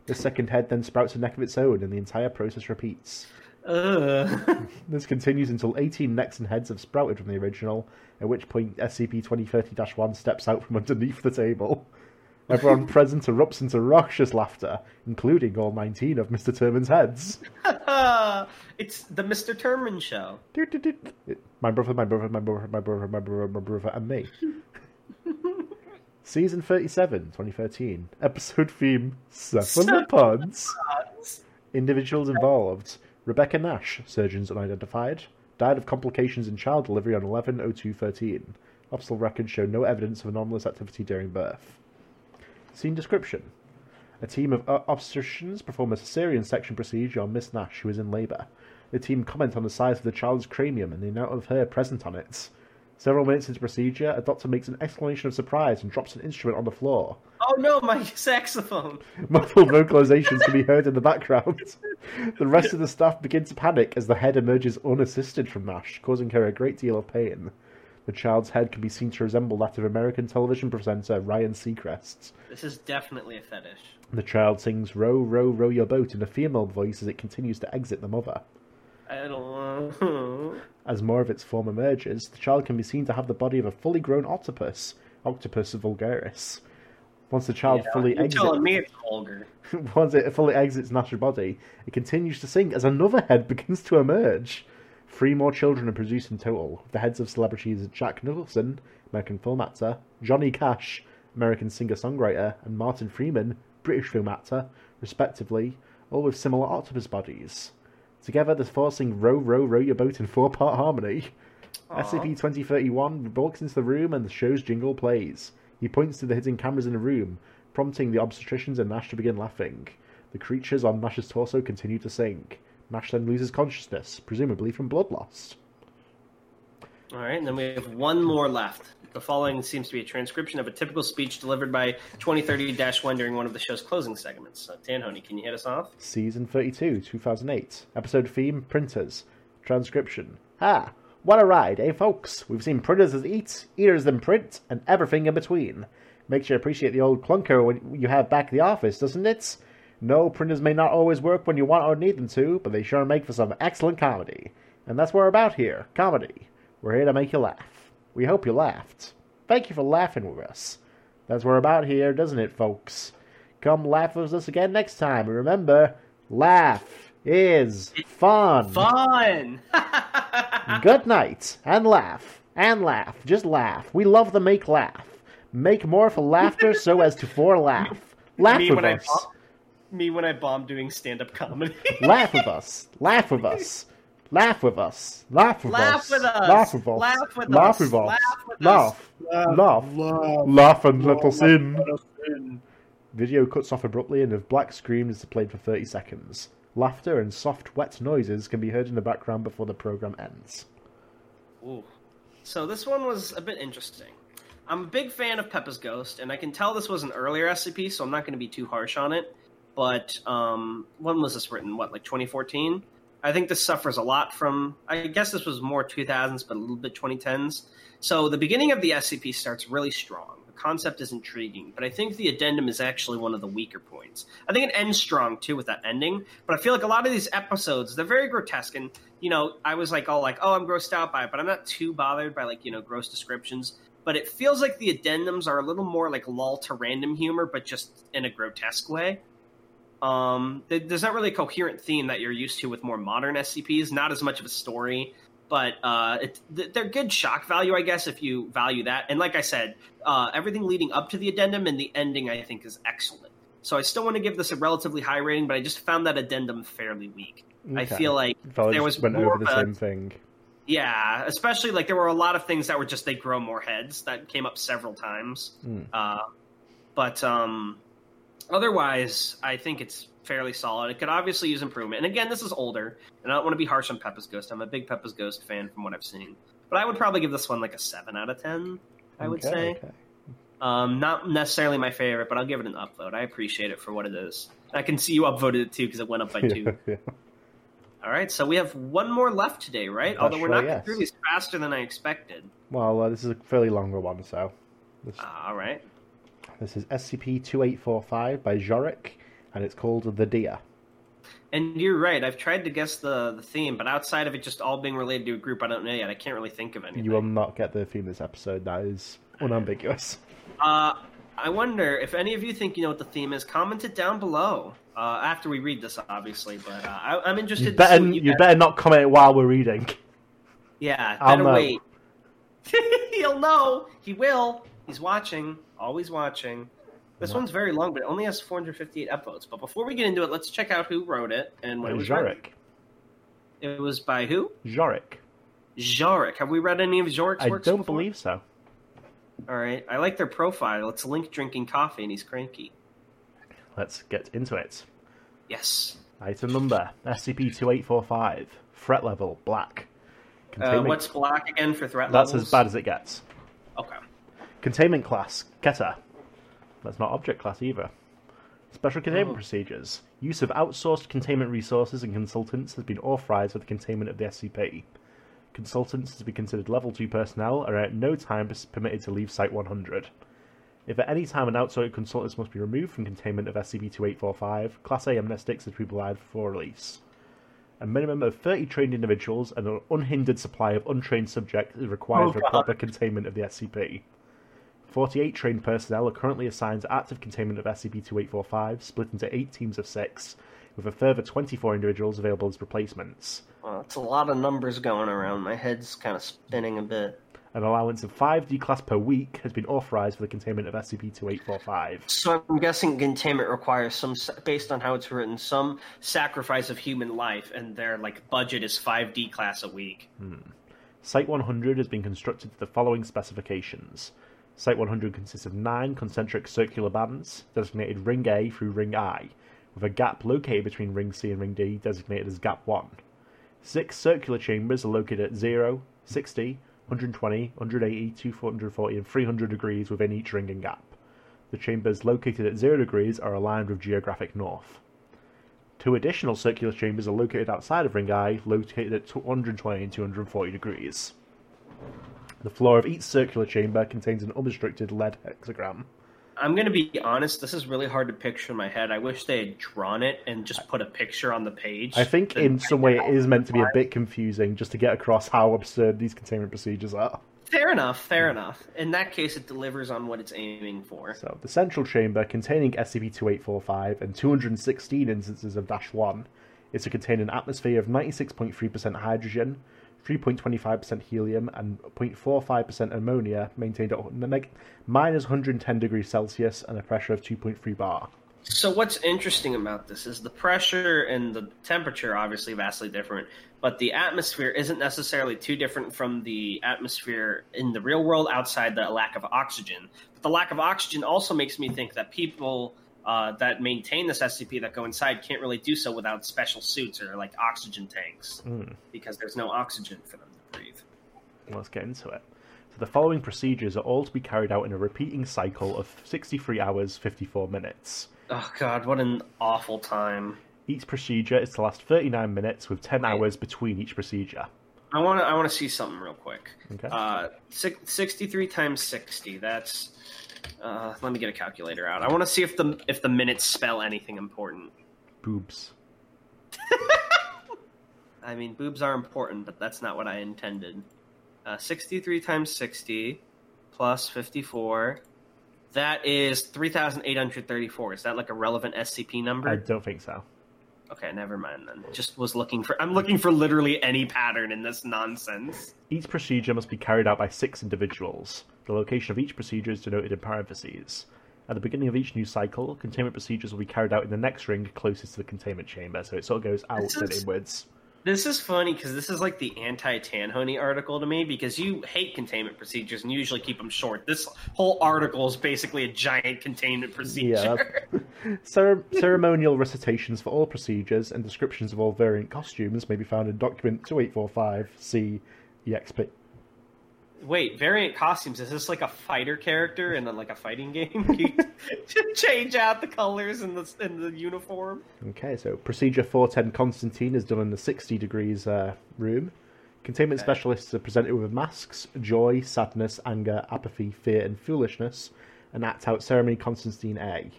This second head then sprouts a neck of its own, and the entire process repeats. Uh. Ugh. This continues until 18 necks and heads have sprouted from the original, at which point SCP 2030 1 steps out from underneath the table. Everyone present erupts into raucous laughter, including all 19 of Mr. Turman's heads. it's the Mr. Turman show. My brother, my brother, my brother, my brother, my brother, my brother, and me. Season 37, 2013. Episode theme Cephalopods. Individuals involved Rebecca Nash, surgeons unidentified, died of complications in child delivery on 11 02 13. Hospital records show no evidence of anomalous activity during birth. Scene description A team of obstetricians perform a cesarean section procedure on Miss Nash, who is in labour. The team comment on the size of the child's cranium and the amount of hair present on it. Several minutes into procedure, a doctor makes an exclamation of surprise and drops an instrument on the floor. Oh no, my saxophone! Muffled vocalizations can be heard in the background. The rest of the staff begin to panic as the head emerges unassisted from Nash, causing her a great deal of pain. The child's head can be seen to resemble that of American television presenter Ryan Seacrest. This is definitely a fetish. The child sings Row, row, row your boat in a female voice as it continues to exit the mother. I don't know. As more of its form emerges, the child can be seen to have the body of a fully grown octopus, Octopus vulgaris. Once the child Yeah, fully exits, telling me it's vulgar. once it fully exits natural body, it continues to sink as another head begins to emerge. Three more children are produced in total. The heads of celebrities Jack Nicholson, American film actor, Johnny Cash, American singer-songwriter, and Martin Freeman, British film actor, respectively, all with similar octopus bodies. Together, the four sing "Row, row, row your boat" in four-part harmony. Aw. SCP-2031 walks into the room and the show's jingle plays. He points to the hidden cameras in the room, prompting the obstetricians and Nash to begin laughing. The creatures on Nash's torso continue to sink. Nash then loses consciousness, presumably from blood loss. All right, and then we have one more left. The following seems to be a transcription of a typical speech delivered by 2030-1 during one of the show's closing segments. So, Tanhony, can you hit us off? Season 32, 2008. Episode theme, Printers. Transcription. Ah, what a ride, eh, folks? We've seen printers as eat, eaters that print, and everything in between. Makes you appreciate the old clunker when you have back the office, doesn't it? No, printers may not always work when you want or need them to, but they sure make for some excellent comedy. And that's what we're about here comedy. We're here to make you laugh. We hope you laughed. Thank you for laughing with us. That's what we're about here, doesn't it, folks? Come laugh with us again next time. And remember, laugh is fun. Fun! Good night, and laugh, and laugh. Just laugh. We love to make laugh. Make more for laughter so as to for laugh. Laugh me with when I us. bomb, me when I bomb doing stand-up comedy. Laugh with us. Laugh with us. Laugh with us. Laugh with Laugh us. with us. Laugh with us. Laugh with Laugh us. with us. Laugh with Laugh. Laugh. Laugh. Laugh and let us in. Video cuts off abruptly and a black screen is played for 30 seconds. Laughter and soft, wet noises can be heard in the background before the program ends. Ooh. So this one was a bit interesting. I'm a big fan of Pepper's Ghost, and I can tell this was an earlier SCP, so I'm not going to be too harsh on it. But um, when was this written? What, like 2014? I think this suffers a lot from. I guess this was more 2000s, but a little bit 2010s. So the beginning of the SCP starts really strong. The concept is intriguing, but I think the addendum is actually one of the weaker points. I think it ends strong too with that ending, but I feel like a lot of these episodes they're very grotesque, and you know I was like, oh, like oh, I'm grossed out by it, but I'm not too bothered by like you know gross descriptions. But it feels like the addendums are a little more like lull to random humor, but just in a grotesque way. Um, there's not really a coherent theme that you're used to with more modern SCPs. Not as much of a story, but uh, it, they're good shock value, I guess, if you value that. And like I said, uh, everything leading up to the addendum and the ending, I think, is excellent. So I still want to give this a relatively high rating, but I just found that addendum fairly weak. I feel like Fellas there was went more over of the a- same thing. yeah, especially like there were a lot of things that were just they grow more heads that came up several times. Mm. Uh, but um, otherwise, I think it's fairly solid. It could obviously use improvement. And again, this is older, and I don't want to be harsh on Pepper's Ghost. I'm a big Pepper's Ghost fan from what I've seen, but I would probably give this one like a seven out of ten. I would Okay, say. okay. Um, not necessarily my favorite, but I'll give it an upvote. I appreciate it for what it is. I can see you upvoted it too because it went up by two. Yeah. All right, so we have one more left today, right? Although we're not yes. through these faster than I expected. Well, uh, this is a fairly longer one, so. This, Uh, all right. This is SCP-2845 by Jorik, and it's called The Deer. And you're right. I've tried to guess the, the theme, but outside of it just all being related to a group I don't know yet, I can't really think of anything. You will not get the theme this episode. That is unambiguous. Uh, I wonder if any of you think you know what the theme is. Comment it down below uh, after we read this, obviously. But uh, I, I'm interested. You to better, you, you better not comment while we're reading. Yeah, I'll better know. wait. He'll know. He will. He's watching. Always watching. This Wow. one's very long, but it only has 458 upvotes. But before we get into it, let's check out who wrote it and when it was written. It was by who? Jarek. Jarek. Have we read any of Jarek's I works I don't before? believe so. All right. I like their profile. It's Link drinking coffee and he's cranky. Let's get into it. Yes. Item number SCP-2845. Threat level black. Uh, what's black again for threat level? That's levels? as bad as it gets. Okay. Containment class Keter. That's not object class either. Special containment Oh. procedures. Use of outsourced containment resources and consultants has been authorized for the containment of the SCP. Consultants to be considered level 2 personnel are at no time permitted to leave Site 100. If at any time an outside consultant must be removed from containment of SCP-2845, Class A amnestics are to be applied for release. A minimum of 30 trained individuals and an unhindered supply of untrained subjects is required Oh, for proper containment of the SCP. 48 trained personnel are currently assigned to active containment of SCP-2845, split into 8 teams of 6, with a further 24 individuals available as replacements. Well, it's a lot of numbers going around. My head's kind of spinning a bit. An allowance of 5 D-Class per week has been authorized for the containment of SCP-2845. So I'm guessing containment requires some, based on how it's written, some sacrifice of human life, and their like budget is five D class a week. Hmm. Site 100 has been constructed to the following specifications. Site 100 consists of nine concentric circular bands, designated Ring A through Ring I, with a gap located between Ring C and Ring D, designated as Gap 1. Six circular chambers are located at 0, 60, 120, 180, 240, and 300 degrees within each ring and gap. The chambers located at 0 degrees are aligned with geographic north. Two additional circular chambers are located outside of Ring I, located at 120 and 240 degrees. The floor of each circular chamber contains an unrestricted lead hexagram. I'm gonna be honest. This is really hard to picture in my head. I wish they had drawn it and just put a picture on the page. I think in some way it is meant to be a bit confusing just to get across how absurd these containment procedures are. Fair enough. Fair enough. In that case, it delivers on what it's aiming for. So, the central chamber containing SCP-2845 and 216 instances of Dash 1 is to contain an atmosphere of 96.3% hydrogen, 3.25% helium, and 0.45% ammonia maintained at minus 110 degrees Celsius and a pressure of 2.3 bar. So what's interesting about this is the pressure and the temperature obviously vastly different, but the atmosphere isn't necessarily too different from the atmosphere in the real world outside the lack of oxygen. But the lack of oxygen also makes me think that people uh, that maintain this SCP that go inside can't really do so without special suits or like oxygen tanks Mm. because there's no oxygen for them to breathe. Let's get into it. So the following procedures are all to be carried out in a repeating cycle of 63 hours 54 minutes. Oh god, what an awful time. Each procedure is to last 39 minutes with 10 Right. hours between each procedure. I want to I want to see something real quick. Okay. Uh, six, 63 times 60. That's uh, let me get a calculator out. I want to see if the if the minutes spell anything important. Boobs. I mean, boobs are important, but that's not what I intended. Uh, 63 times 60 plus 54. That is 3,834. Is that like a relevant SCP number? I don't think so. Okay, never mind then. Just was looking for. I'm looking for literally any pattern in this nonsense. Each procedure must be carried out by six individuals. The location of each procedure is denoted in parentheses. At the beginning of each new cycle, containment procedures will be carried out in the next ring closest to the containment chamber, so it sort of goes out This and inwards. This is funny because this is like the anti Tanhony article to me because you hate containment procedures and you usually keep them short. This whole article is basically a giant containment procedure. Cere- ceremonial recitations for all procedures and descriptions of all variant costumes may be found in document 2845C EXP. Wait, variant costumes. Is this like a fighter character and a, like a fighting game? you change out the colors in the in the uniform. Okay, so procedure 410 Constantine is done in the 60 degrees uh, room. Containment Okay. specialists are presented with masks, joy, sadness, anger, apathy, fear, and foolishness, and act out Ceremony Constantine A.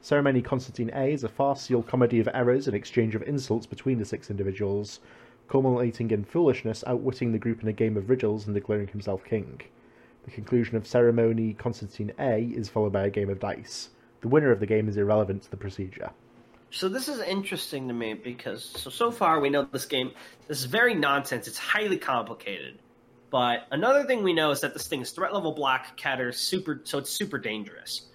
Ceremony Constantine A is a farcical comedy of errors and exchange of insults between the six individuals, culminating in foolishness outwitting the group in a game of riddles and declaring himself king. The conclusion of ceremony Constantine A is followed by a game of dice. The winner of the game is irrelevant to the procedure. So this is interesting to me because so so far we know this game this is very nonsense. It's highly complicated. But another thing we know is that this thing is threat level black Keter super so it's super dangerous.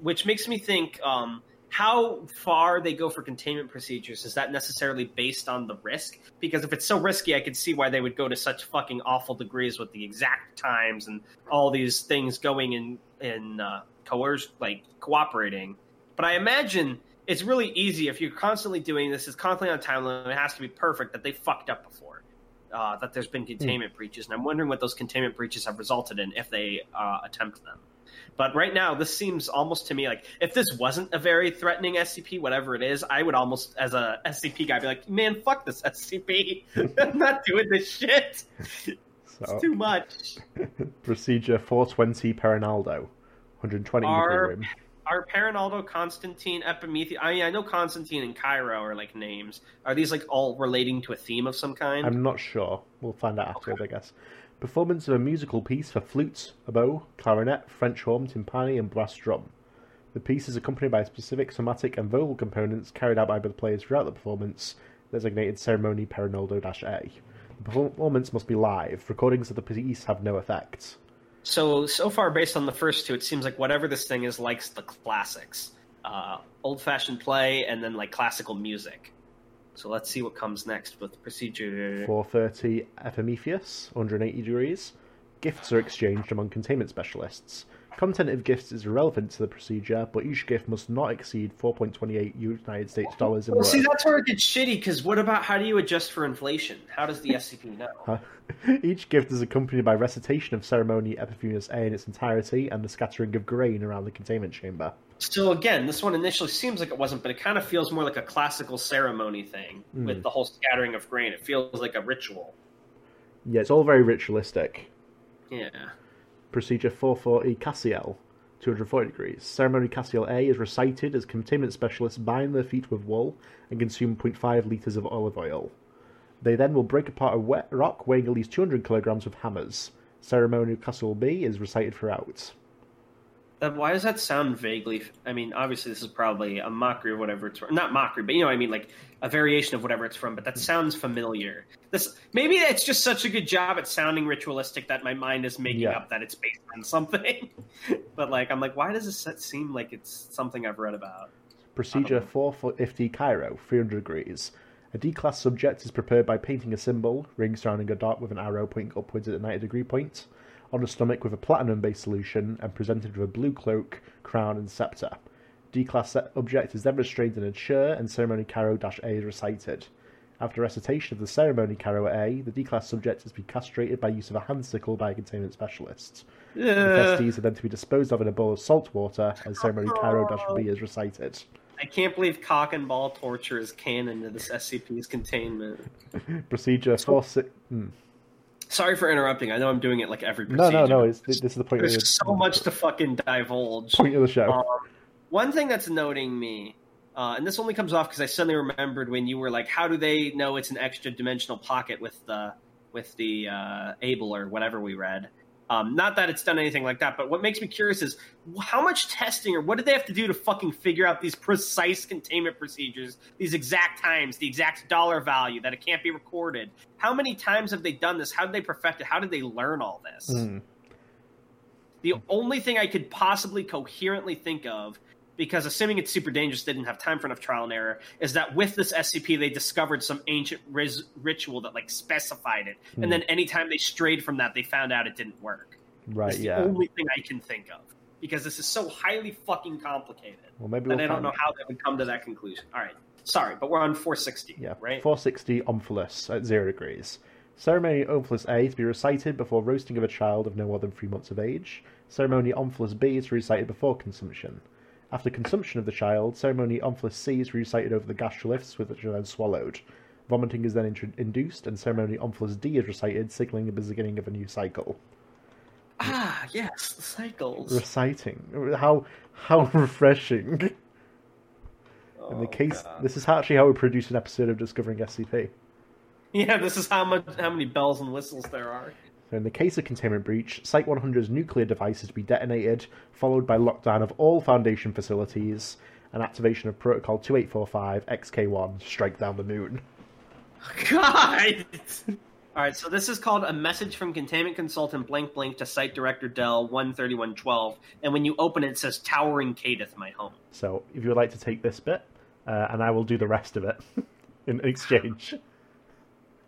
Which makes me think um, how far they go for containment procedures is that necessarily based on the risk? Because if it's so risky, I could see why they would go to such fucking awful degrees with the exact times and all these things going in in uh, coerce like cooperating. But I imagine it's really easy if you're constantly doing this, it's constantly on time limit, it has to be perfect that they fucked up before. Uh, that there's been containment breaches, and I'm wondering what those containment breaches have resulted in if they uh, attempt them. But right now, this seems almost to me like if this wasn't a very threatening SCP, whatever it is, I would almost, as a SCP guy, be like, "Man, fuck this SCP! I'm not doing this shit. So, It's too much." procedure 420 Perinaldo, 120 Are- Ethereum. Are Perinaldo, Constantine, Epimetheus? I mean, I know Constantine and Cairo are like names. Are these like all relating to a theme of some kind? I'm not sure. We'll find out afterwards, I guess. Performance of a musical piece for flute, oboe, clarinet, French horn, timpani, and brass drum. The piece is accompanied by specific somatic and vocal components carried out by the players throughout the performance, designated ceremony Perinaldo-A. The performance must be live. Recordings of the piece have no effect. So so far, based on the first two, it seems like whatever this thing is likes the classics, uh, old fashioned play, and then like classical music. So let's see what comes next with procedure. 430 Epimetheus, 180 degrees. Gifts are exchanged among containment specialists. Content of gifts is irrelevant to the procedure, but each gift must not exceed 4.28 United States dollars Well, see, that's where it gets shitty. Because what about how do you adjust for inflation? How does the SCP know? Each gift is accompanied by recitation of ceremony Epiphanius A in its entirety and the scattering of grain around the containment chamber. So again, this one initially seems like it wasn't, but it kind of feels more like a classical ceremony thing hmm. with the whole scattering of grain. It feels like a ritual. Yeah, it's all very ritualistic. Yeah. Procedure 440 Cassiel, 240 degrees. Ceremony Cassiel A is recited as containment specialists bind their feet with wool and consume 0.5 litres of olive oil. They then will break apart a wet rock weighing at least 200 kilograms with hammers. Ceremony Cassiel B is recited throughout. Uh, why does that sound vaguely? I mean, obviously this is probably a mockery of whatever it's from. Not mockery, but you know what I mean, like a variation of whatever it's from. But that sounds familiar. This maybe it's just such a good job at sounding ritualistic that my mind is making Yeah. up that it's based on something. but like, I'm like, why does this seem like it's something I've read about? Procedure 450 Cairo, 300 degrees. A D-class subject is prepared by painting a symbol, ring surrounding a dot with an arrow pointing upwards at a 90 degree point, on the stomach with a platinum-based solution, and presented with a blue cloak, crown, and scepter. D-class object is then restrained in a chair, and ceremony Caro-A is recited. After recitation of the ceremony Caro A, the D-class subject is to be castrated by use of a hand sickle by a containment specialist. The Ugh. testes are then to be disposed of in a bowl of salt water, and ceremony Caro-B is recited. I can't believe cock and ball torture is canon to this SCP's containment. Procedure four six. Hmm. Sorry for interrupting. I know I'm doing it like every No, procedure. no, no. It's, this is the point. Of the, There's so much to fucking divulge. point of the show. Um, one thing that's noting me, uh, and this only comes off because I suddenly remembered when you were like, "How do they know it's an extra dimensional pocket with the with the uh, Able or whatever we read?" Um, not that it's done anything like that, but what makes me curious is how much testing or what did they have to do to fucking figure out these precise containment procedures, these exact times, the exact dollar value that it can't be recorded? How many times have they done this? How did they perfect it? How did they learn all this? Hmm. The only thing I could possibly coherently think of, because assuming it's super dangerous, they didn't have time for enough trial and error, is that with this SCP they discovered some ancient ris- ritual that like specified it, and hmm. then anytime they strayed from that, they found out it didn't work. Right. That's the Yeah. only thing I can think of because this is so highly fucking complicated Well, maybe we'll I don't know how they would come to that conclusion. All right, sorry, but we're on 460, Yeah. right? 460 Omphalos at zero degrees. Ceremony Omphalos A to be recited before roasting of a child of no more than three months of age. Ceremony Omphalos B is recited before consumption. After consumption of the child, ceremony Omphalos C is recited over the gastroliths, which are then swallowed. Vomiting is then intro- induced, and ceremony Omphalos D is recited, signaling the beginning of a new cycle. Ah, yes, the cycles. Reciting. How how refreshing. In Oh, the case, this is actually how we produce an episode of Discovering SCP. Yeah, this is how much how many bells and whistles there are. So in the case of containment breach, Site 100's nuclear device is to be detonated, followed by lockdown of all Foundation facilities and activation of Protocol 2845 XK1 strike down the moon. God! All right, so this is called a message from containment consultant blank blank to site director Dell 13112, and when you open it, it says Towering Kadeth, my home. So if you would like to take this bit, uh, and I will do the rest of it in exchange.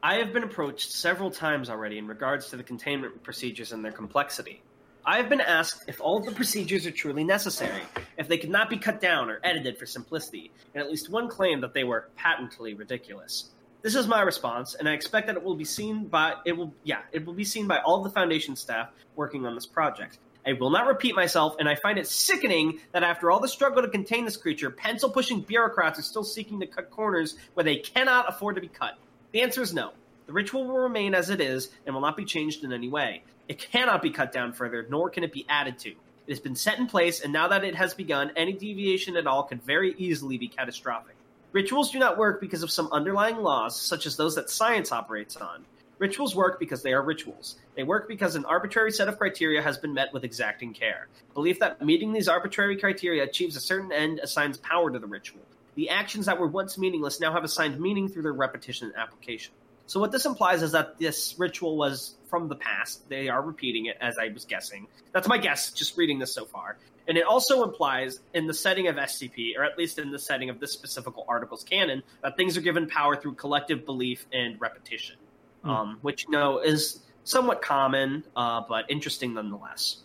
I have been approached several times already in regards to the containment procedures and their complexity. I have been asked if all of the procedures are truly necessary, if they could not be cut down or edited for simplicity, and at least one claimed that they were patently ridiculous. This is my response, and I expect that it will be seen by it will yeah it will be seen by all the foundation staff working on this project. I will not repeat myself, and I find it sickening that after all the struggle to contain this creature, pencil pushing bureaucrats are still seeking to cut corners where they cannot afford to be cut. The answer is no. The ritual will remain as it is and will not be changed in any way. It cannot be cut down further, nor can it be added to. It has been set in place, and now that it has begun, any deviation at all could very easily be catastrophic. Rituals do not work because of some underlying laws, such as those that science operates on. Rituals work because they are rituals. They work because an arbitrary set of criteria has been met with exacting care. Belief that meeting these arbitrary criteria achieves a certain end assigns power to the ritual. The actions that were once meaningless now have assigned meaning through their repetition and application. So what this implies is that this ritual was from the past. They are repeating it, as I was guessing. That's my guess, just reading this so far. And it also implies, in the setting of SCP, or at least in the setting of this specific article's canon, that things are given power through collective belief and repetition, Hmm. um, which you know is somewhat common, uh, but interesting nonetheless.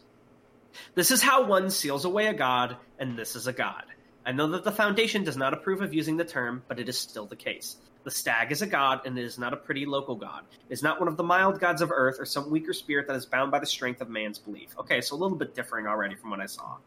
This is how one seals away a god, and this is a god. I know that the Foundation does not approve of using the term, but it is still the case. The stag is a god, and it is not a pretty local god. It is not one of the mild gods of earth or some weaker spirit that is bound by the strength of man's belief. Okay, so a little bit differing already from what I saw.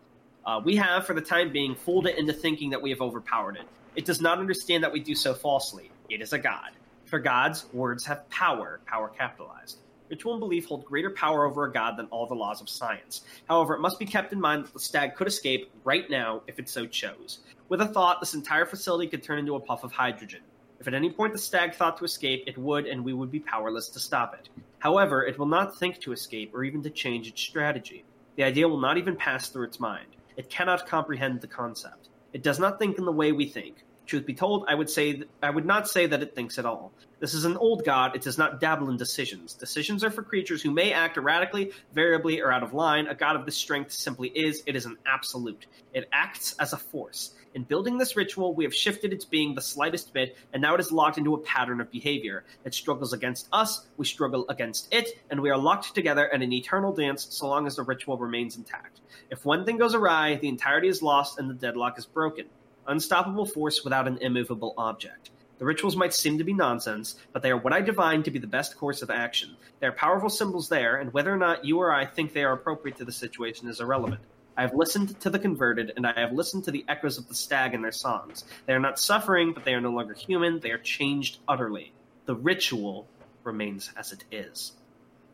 Uh, we have, for the time being, fooled it into thinking that we have overpowered it. It does not understand that we do so falsely. It is a god. For gods, words have power, power capitalized. Ritual and belief hold greater power over a god than all the laws of science. However, it must be kept in mind that the stag could escape right now if it so chose. With a thought, this entire facility could turn into a puff of hydrogen. If at any point the stag thought to escape, it would, and we would be powerless to stop it. However, it will not think to escape or even to change its strategy. The idea will not even pass through its mind. It cannot comprehend the concept. It does not think in the way we think. Truth be told, I would say th- I would not say that it thinks at all. This is an old god. It does not dabble in decisions. Decisions are for creatures who may act erratically, variably, or out of line. A god of this strength simply is. It is an absolute. It acts as a force. In building this ritual, we have shifted its being the slightest bit, and now it is locked into a pattern of behavior. It struggles against us, we struggle against it, and we are locked together in an eternal dance so long as the ritual remains intact. If one thing goes awry, the entirety is lost and the deadlock is broken. Unstoppable force without an immovable object. The rituals might seem to be nonsense, but they are what I divine to be the best course of action. They are powerful symbols there, and whether or not you or I think they are appropriate to the situation is irrelevant. I have listened to the converted, and I have listened to the echoes of the stag in their songs. They are not suffering, but they are no longer human. They are changed utterly. The ritual remains as it is.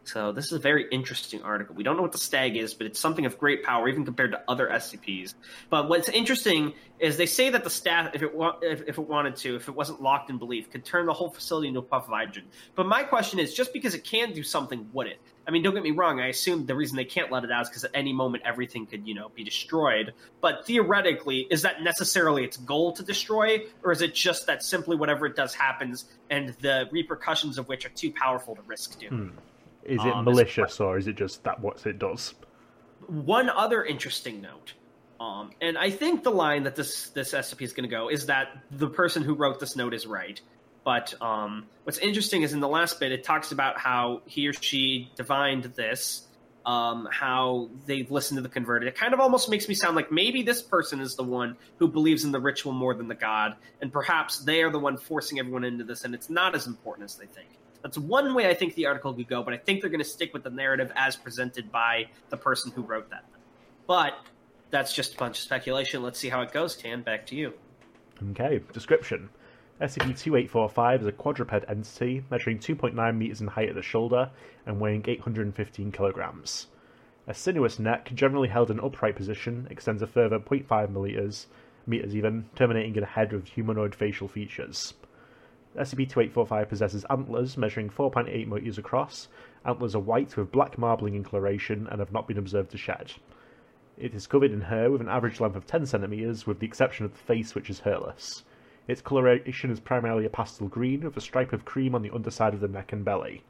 So this is a very interesting article. We don't know what the stag is, but it's something of great power, even compared to other SCPs. But what's interesting is they say that the staff, if it wa- if, if it wanted to, if it wasn't locked in belief, could turn the whole facility into a puff of hydrogen. But my question is, just because it can do something, would it? I mean, don't get me wrong. I assume the reason they can't let it out is because at any moment everything could, you know, be destroyed. But theoretically, is that necessarily its goal to destroy, or is it just that simply whatever it does happens, and the repercussions of which are too powerful to risk doing? Hmm. Is it Um, malicious or is it just that what it does? one other interesting note, um, and I think the line that this this SCP is going to go is that the person who wrote this note is right. But um, what's interesting is in the last bit, it talks about how he or she divined this, um, how they've listened to the converted. It kind of almost makes me sound like maybe this person is the one who believes in the ritual more than the god, and perhaps they are the one forcing everyone into this, and it's not as important as they think. That's one way I think the article could go, but I think they're going to stick with the narrative as presented by the person who wrote that. But that's just a bunch of speculation. Let's see how it goes, Tan. Back to you. Okay, description. SCP-2845 is a quadruped entity measuring 2.9 meters in height at the shoulder and weighing 815 kilograms. A sinuous neck, generally held in upright position, extends a further 0.5 meters, meters even, terminating in a head with humanoid facial features. SCP-2845 possesses antlers measuring 4.8 meters across. Antlers are white with black marbling in coloration and have not been observed to shed. It is covered in hair with an average length of 10 centimeters, with the exception of the face, which is hairless. Its coloration is primarily a pastel green, with a stripe of cream on the underside of the neck and belly.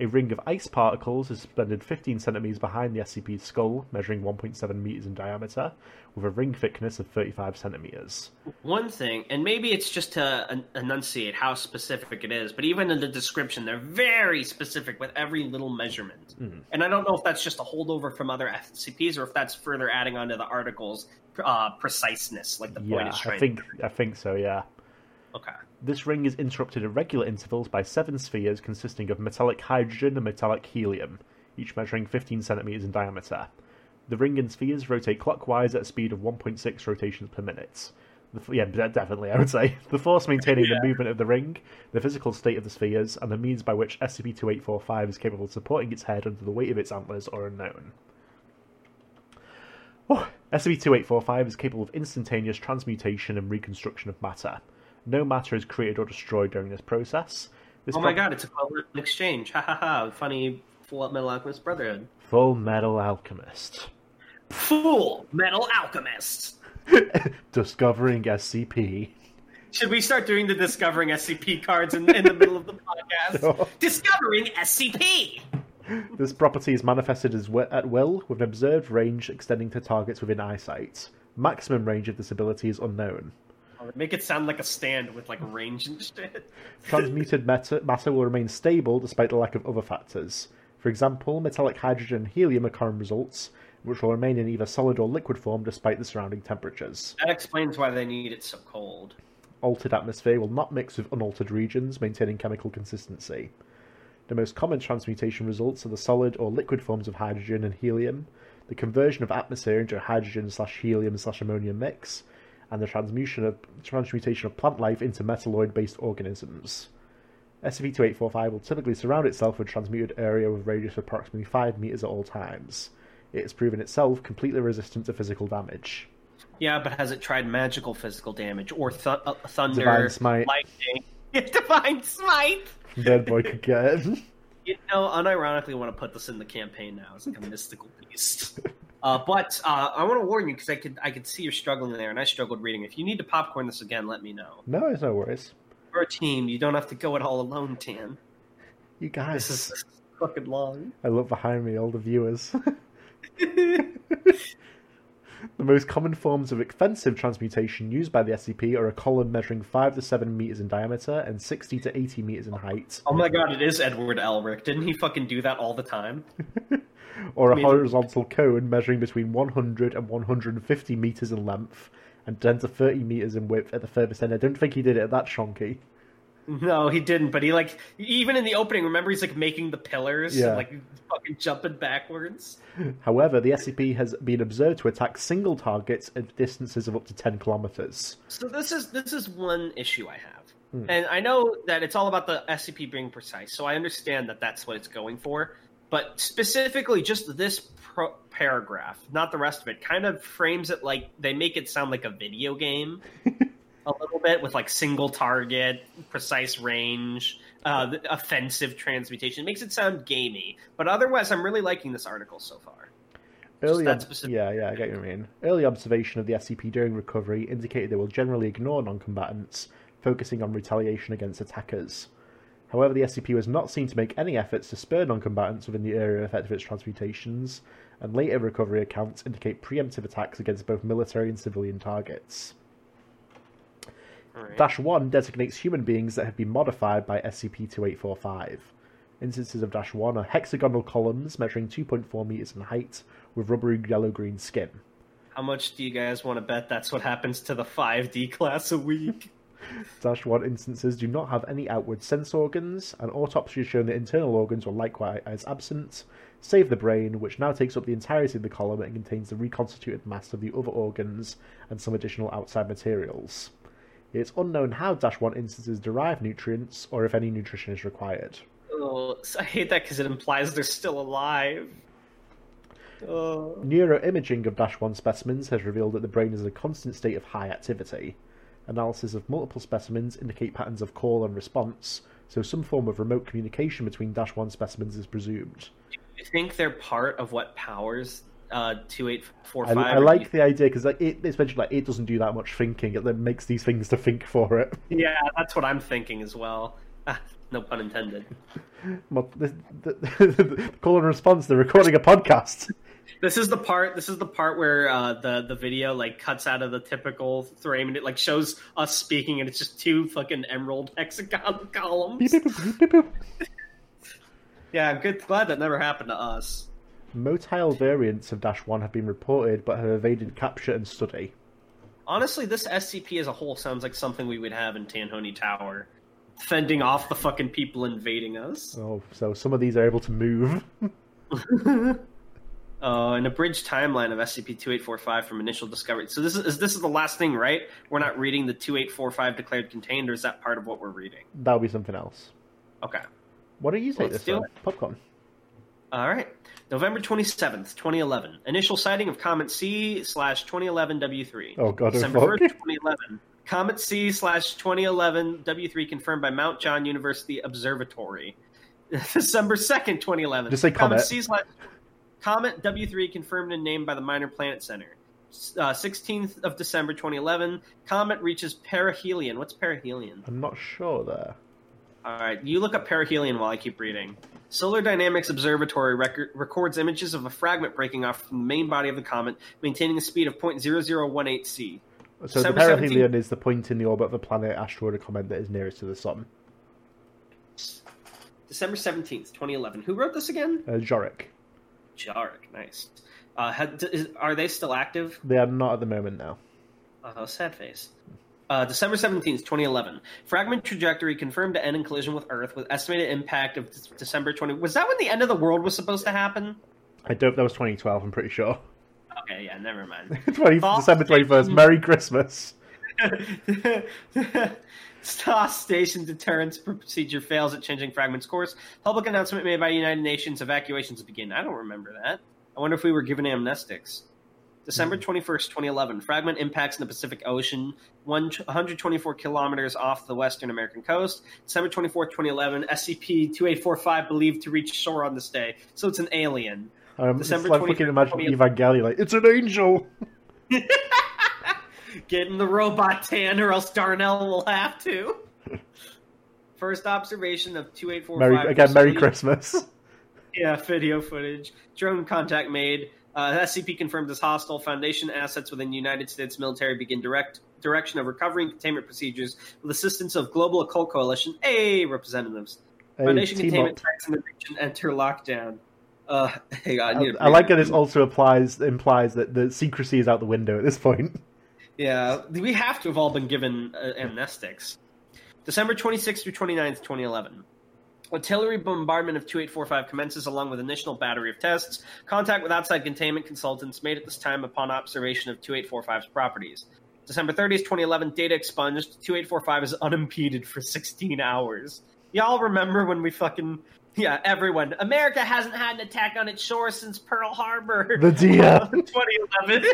A ring of ice particles is suspended 15 centimeters behind the SCP's skull, measuring 1.7 meters in diameter, with a ring thickness of 35 centimeters. One thing, and maybe it's just to enunciate how specific it is, but even in the description, they're very specific with every little measurement. And I don't know if that's just a holdover from other SCPs or if that's further adding on to the article's uh, preciseness, like the point Yeah, is I trying. think I think so. Yeah. Okay. This ring is interrupted at regular intervals by seven spheres consisting of metallic hydrogen and metallic helium, each measuring 15 centimeters in diameter. The ring and spheres rotate clockwise at a speed of 1.6 rotations per minute. The, yeah, definitely, I would say. The force maintaining the movement of the ring, the physical state of the spheres, and the means by which SCP-2845 is capable of supporting its head under the weight of its antlers are unknown. Oh, SCP-2845 is capable of instantaneous transmutation and reconstruction of matter. No matter is created or destroyed during this process. This Oh my prop- god, it's equivalent exchange. Ha ha ha. Funny Full Metal Alchemist Brotherhood. Full Metal Alchemist. Fool! Metal Alchemist! Discovering SCP. Should we start doing the Discovering SCP cards in, in the middle of the podcast? No. Discovering SCP! This property is manifested as wi- at will, with an observed range extending to targets within eyesight. Maximum range of this ability is unknown. Make it sound like a stand with like range and shit. Transmuted matter, matter will remain stable despite the lack of other factors. For example, metallic hydrogen and helium are results, which will remain in either solid or liquid form despite the surrounding temperatures. That explains why they need it so cold. Altered atmosphere will not mix with unaltered regions, maintaining chemical consistency. The most common transmutation results are the solid or liquid forms of hydrogen and helium, the conversion of atmosphere into a hydrogen slash helium slash ammonia mix, and the transmutation of, transmutation of plant life into metalloid based organisms. SCP-2845 will typically surround itself with a transmuted area with radius of approximately 5 meters at all times. It has proven itself completely resistant to physical damage. Yeah, but has it tried magical physical damage or th- uh, thunder, Divine Smite. lightning? Divine Smite! Bird Boy could get it. You know, unironically, want to put this in the campaign now. It's like a mystical beast. Uh, but uh, I want to warn you because I could I could see you're struggling there, and I struggled reading. If you need to popcorn this again, let me know. no, it's no worries. We're a team. You don't have to go it all alone, Tan. You guys. This is, fucking long. I look behind me, all the viewers. the most common forms of offensive transmutation used by the SCP are a column measuring 5 to 7 meters in diameter and 60 to 80 meters in height, Oh my god, it is Edward Elric. Didn't he fucking do that all the time? or a horizontal cone measuring between 100 and 150 meters in length and 10 to 30 meters in width at the furthest end. I don't think he did it at that chunky. No, he didn't. But he like even in the opening, remember he's like making the pillars, Yeah. and, like fucking jumping backwards. However, the SCP has been observed to attack single targets at distances of up to 10 kilometers. So this is this is one issue I have, hmm. and I know that it's all about the SCP being precise. So I understand that that's what it's going for, but specifically just this pro- paragraph, not the rest of it, kind of frames it like they make it sound like a video game. A little bit with like single target, precise range, uh, offensive transmutation. It makes it sound gamey, but otherwise, I'm really liking this article so far. Early ob- yeah, yeah, I get what you mean. Early observation of the SCP during recovery indicated they will generally ignore non-combatants, focusing on retaliation against attackers. However, the SCP was not seen to make any efforts to spur non-combatants within the area of effect of its transmutations, and later recovery accounts indicate preemptive attacks against both military and civilian targets. Right. Dash 1 designates human beings that have been modified by SCP-2845. Instances of Dash 1 are hexagonal columns measuring 2.4 meters in height with rubbery yellow-green skin. How much do you guys want to bet that's what happens to the 5D class a week? Dash 1 instances do not have any outward sense organs, and autopsy has shown that internal organs were likewise absent, save the brain, which now takes up the entirety of the column and contains the reconstituted mass of the other organs and some additional outside materials. It's unknown how Dash 1 instances derive nutrients, or if any nutrition is required. Oh, I hate that because it implies they're still alive. Oh. Neuroimaging of Dash 1 specimens has revealed that the brain is in a constant state of high activity. Analysis of multiple specimens indicate patterns of call and response, so some form of remote communication between Dash 1 specimens is presumed. I think they're part of what powers uh, two eight four I. I like the idea because like, it, it's mentioned like it doesn't do that much thinking, it then makes these things to think for it. Yeah, that's what I'm thinking as well. Ah, no pun intended. Well, the, the, the call and response, they're recording a podcast. This is the part. This is the part where uh, the the video like cuts out of the typical frame and it like shows us speaking, and it's just two fucking emerald hexagon columns. Beep, beep, beep, beep, beep. Yeah, I'm good. Glad that never happened to us. Motile variants of Dash 1 have been reported but have evaded capture and study. Honestly, this SCP as a whole sounds like something we would have in Tanhony Tower, fending off the fucking people invading us. Oh, so some of these are able to move. Uh, an abridged timeline of SCP-2845 from initial discovery. So this is, is this is the last thing, right? We're not reading the 2845 declared contained, or is that part of what we're reading? That'll be something else. Okay. What do you say Let's this. Popcorn. All right. November 27th, 2011. Initial sighting of Comet C slash 2011 W3. Oh, God, December 1st, 2011. Comet C slash 2011 W3 confirmed by Mount John University Observatory. December 2nd, 2011. Just say comet. C slash Comet W3 confirmed and named by the Minor Planet Center. Uh, 16th of December 2011. Comet reaches perihelion. What's perihelion? I'm not sure there. All right, you look up perihelion while I keep reading. Solar Dynamics Observatory record, records images of a fragment breaking off from the main body of the comet, maintaining a speed of 0.0018 c. So the perihelion is the point in the orbit of a planet, asteroid, or comet that is nearest to the sun. December 17th, 2011. Who wrote this again? Uh, Jorik. Jarek, nice. Uh, had, is, are they still active? They are not at the moment now. Oh, sad face. Uh, December 17th, 2011. Fragment trajectory confirmed to end in collision with Earth with estimated impact of D- December 20. Was that when the end of the world was supposed to happen? I don't. That was 2012. I'm pretty sure. Okay, yeah, never mind. 20, December 21st. Merry Christmas. Star Station deterrence procedure fails at changing fragment's course. Public announcement made by United Nations evacuations begin. I don't remember that. I wonder if we were given amnestics. December 21st, 2011. Fragment impacts in the Pacific Ocean, 124 kilometers off the western American coast. December 24th, 2011. SCP 2845 believed to reach shore on this day. So it's an alien. Um, December it's like 23rd, fucking imagine 20 Evangelion. Like it's an angel. Get in the robot tan, or else Darnell will have to. First observation of 2845. Again. Merry. Christmas. Yeah, video footage. Drone contact made. Uh, SCP confirmed as hostile. Foundation assets within United States military begin direct direction of recovery and containment procedures with assistance of Global Occult Coalition. A representatives. Hey, Foundation containment up. in the region enter lockdown. Uh, on, I, I, like that it also applies implies that the secrecy is out the window at this point. Yeah, we have to have all been given uh, amnestics. December 26th through 29th, 2011. Artillery bombardment of 2845 commences along with initial battery of tests. Contact with outside containment consultants made at this time upon observation of 2845's properties. December 30th, 2011, data expunged. 2845 is unimpeded for 16 hours. Y'all remember when we fucking. Yeah, everyone. America hasn't had an attack on its shore since Pearl Harbor. The deer. 2011.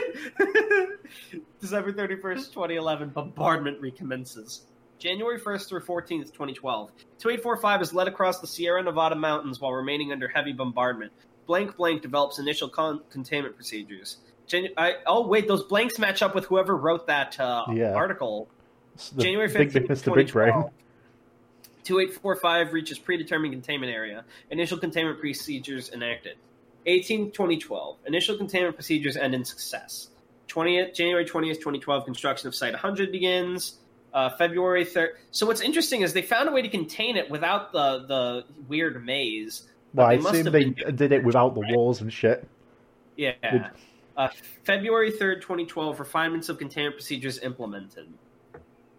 December 31st, 2011, bombardment recommences. January 1st through 14th, 2012. 2845 is led across the Sierra Nevada mountains while remaining under heavy bombardment. Blank Blank develops initial con- containment procedures. Janu- I, oh, wait, those blanks match up with whoever wrote that uh, Yeah. article. It's the January big, 15th, big Mr. Big Brain. 2012. 2845 reaches predetermined containment area. Initial containment procedures enacted. 18 2012. Initial containment procedures end in success. 20th January 20th 2012 construction of site 100 begins. Uh, February 3rd. So what's interesting is they found a way to contain it without the the weird maze. Well, I assume they did it without the right? walls and shit. Yeah. Uh, February 3rd, 2012, refinements of containment procedures implemented.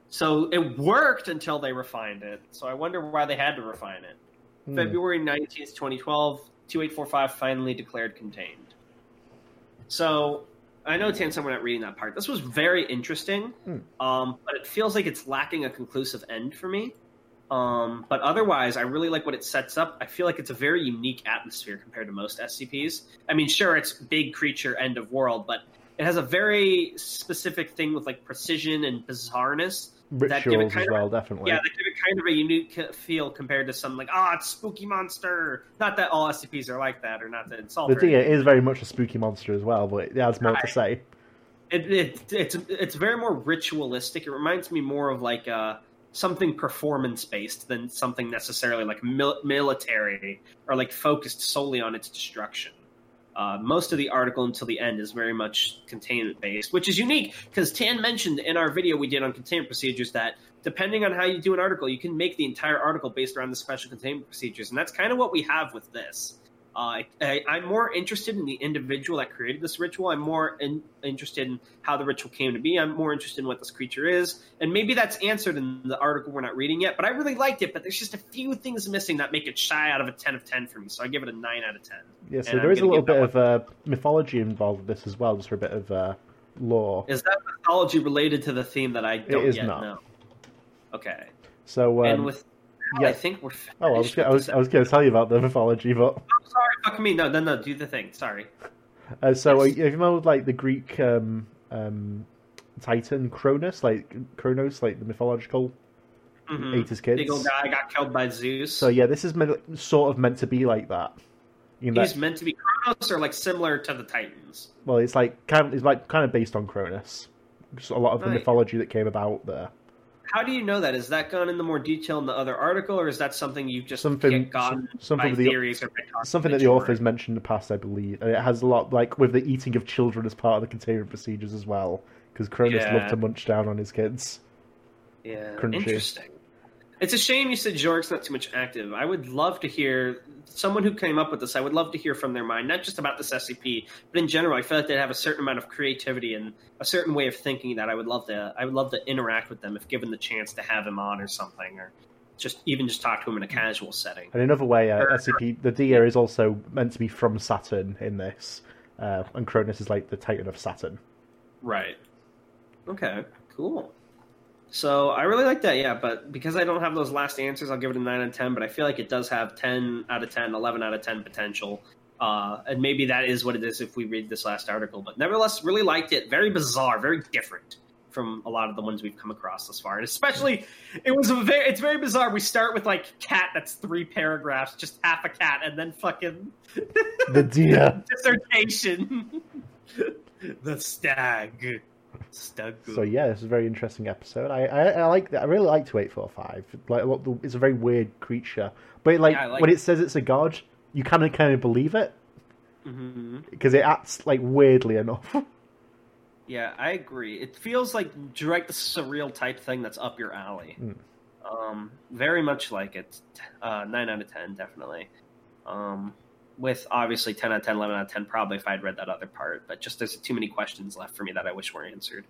So it worked until they refined it. So I wonder why they had to refine it. Hmm. February 19th, 2012, 2845 finally declared contained. So I know, Tansen, we're not reading that part. This was very interesting, Hmm. um, but it feels like it's lacking a conclusive end for me. Um, but otherwise, I really like what it sets up. I feel like it's a very unique atmosphere compared to most SCPs. I mean, sure, it's big creature, end of world, but it has a very specific thing with like precision and bizarreness that give it Rituals kind as of well, definitely. yeah, they give it kind of a unique feel compared to some like, ah, it's spooky monster. Not that all SCPs are like that, or not to insult. the or deer is very much a spooky monster as well, but it has more to say. It, it, it's it's very more ritualistic. It reminds me more of like uh, something performance based than something necessarily like mil- military or like focused solely on its destruction. Uh, most of the article until the end is very much containment based, which is unique because Tan mentioned in our video we did on containment procedures that depending on how you do an article, you can make the entire article based around the special containment procedures, and that's kind of what we have with this. Uh, I, I'm more interested in the individual that created this ritual. I'm more in, interested in how the ritual came to be. I'm more interested in what this creature is, and maybe that's answered in the article we're not reading yet. But I really liked it. But there's just a few things missing that make it shy out of a 10 of 10 for me. So I give it a 9 out of 10. Yeah, so And there I'm is a little bit of uh, mythology involved with this as well, just for a bit of uh, lore. Is that mythology related to the theme that I don't is yet not. know? Okay, So, um, and with yeah. I think we're. oh, I was, I was, I was going to tell you about the mythology, but Oh, sorry, fuck me. No, no, no. Do the thing. Sorry. uh, so Yes. uh, you know, like the Greek um, um, Titan Cronus, like Kronos, like the mythological Mhm. ate his kids. Big old guy got killed by Zeus. So yeah, this is meant, sort of meant to be like that. You know, He's meant to be Kronos, or like similar to the Titans. well, it's like kind of, it's like kind of based on Cronus. Just a lot of the Right. mythology that came about there. How do you know that? Is that gone into more detail in the other article, or is that something you've just Something- something the- theories or Something that the George? authors mentioned in the past, I believe, and it has a lot like with the eating of children as part of the containment procedures as well, because Cronus Yeah. loved to munch down on his kids. Yeah, Crunchy. interesting. It's a shame you said Jorg's not too much active. I would love to hear someone who came up with this. I would love to hear from their mind, not just about this SCP, but in general. I feel like they have a certain amount of creativity and a certain way of thinking that I would love to. I would love to interact with them if given the chance to have him on or something, or just even just talk to him in a casual setting. And another way, uh. SCP the Deer is also meant to be from Saturn in this, uh, and Cronus is like the Titan of Saturn. Right. Okay. Cool. So I really like that, yeah. But because I don't have those last answers, I'll give it a nine out of ten. But I feel like it does have ten out of 10, 11 out of ten potential. Uh, and maybe that is what it is if we read this last article. But nevertheless, really liked it. Very bizarre, very different from a lot of the ones we've come across thus far. And especially, it was a very, it's very bizarre. We start with like cat that's three paragraphs, just half a cat, and then fucking The Deer. dissertation. the stag. So yeah, this is a very interesting episode. I I, I like that. I really like two eight four five. Like what the- it's a very weird creature, but like, Yeah, like when it. it says it's a god, you kind of kind of believe it because it acts like weirdly enough. Yeah, I agree. It feels like direct the surreal type thing that's up your alley. Mm. Um, very much like it. Uh, nine out of ten, definitely. Um, with obviously ten out of 10, 11 out of ten, probably if I'd read that other part. But just there's too many questions left for me that I wish were answered.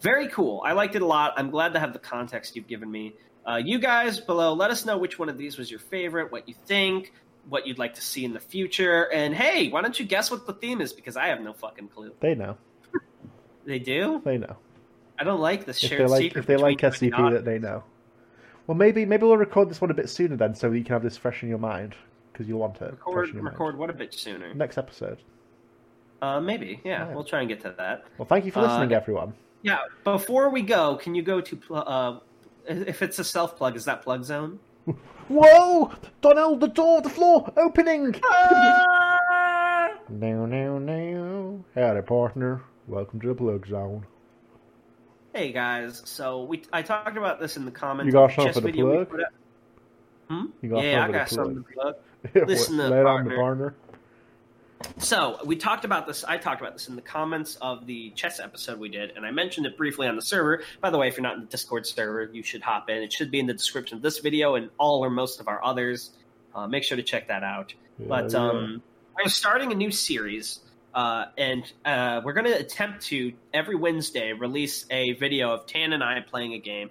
Very cool. I liked it a lot. I'm glad to have the context you've given me. Uh, you guys below, let us know which one of these was your favorite, what you think, what you'd like to see in the future, and hey, why don't you guess what the theme is? Because I have no fucking clue. they know. They do. They know. I don't like this If shared they like secret. if they like SCP, that they know. Well, maybe maybe we'll record this one a bit sooner then, so you can have this fresh in your mind because you'll want it. record in your mind. record what a bit sooner. next episode. Uh, maybe, yeah, Yeah. We'll try and get to that. Well, thank you for Uh, listening, everyone. Yeah. Before we go, can you go to pl- uh, if it's a self plug? Is that plug zone? Whoa! Donnell, the door of the floor opening. No, no, no. Howdy, partner. Welcome to the plug zone. Hey guys, so we I talked about this in the comments. You got something for the plug? Hmm? You got yeah, I got something to plug. Listen up, it on the partner. So we talked about this. I talked about this in the comments of the chess episode we did, and I mentioned it briefly on the server. By the way, if you're not in the Discord server, you should hop in. It should be in the description of this video and all or most of our others. Uh, make sure to check that out. But Yeah, um, we're starting a new series, uh, and uh, we're going to attempt to every Wednesday release a video of Tan and I playing a game.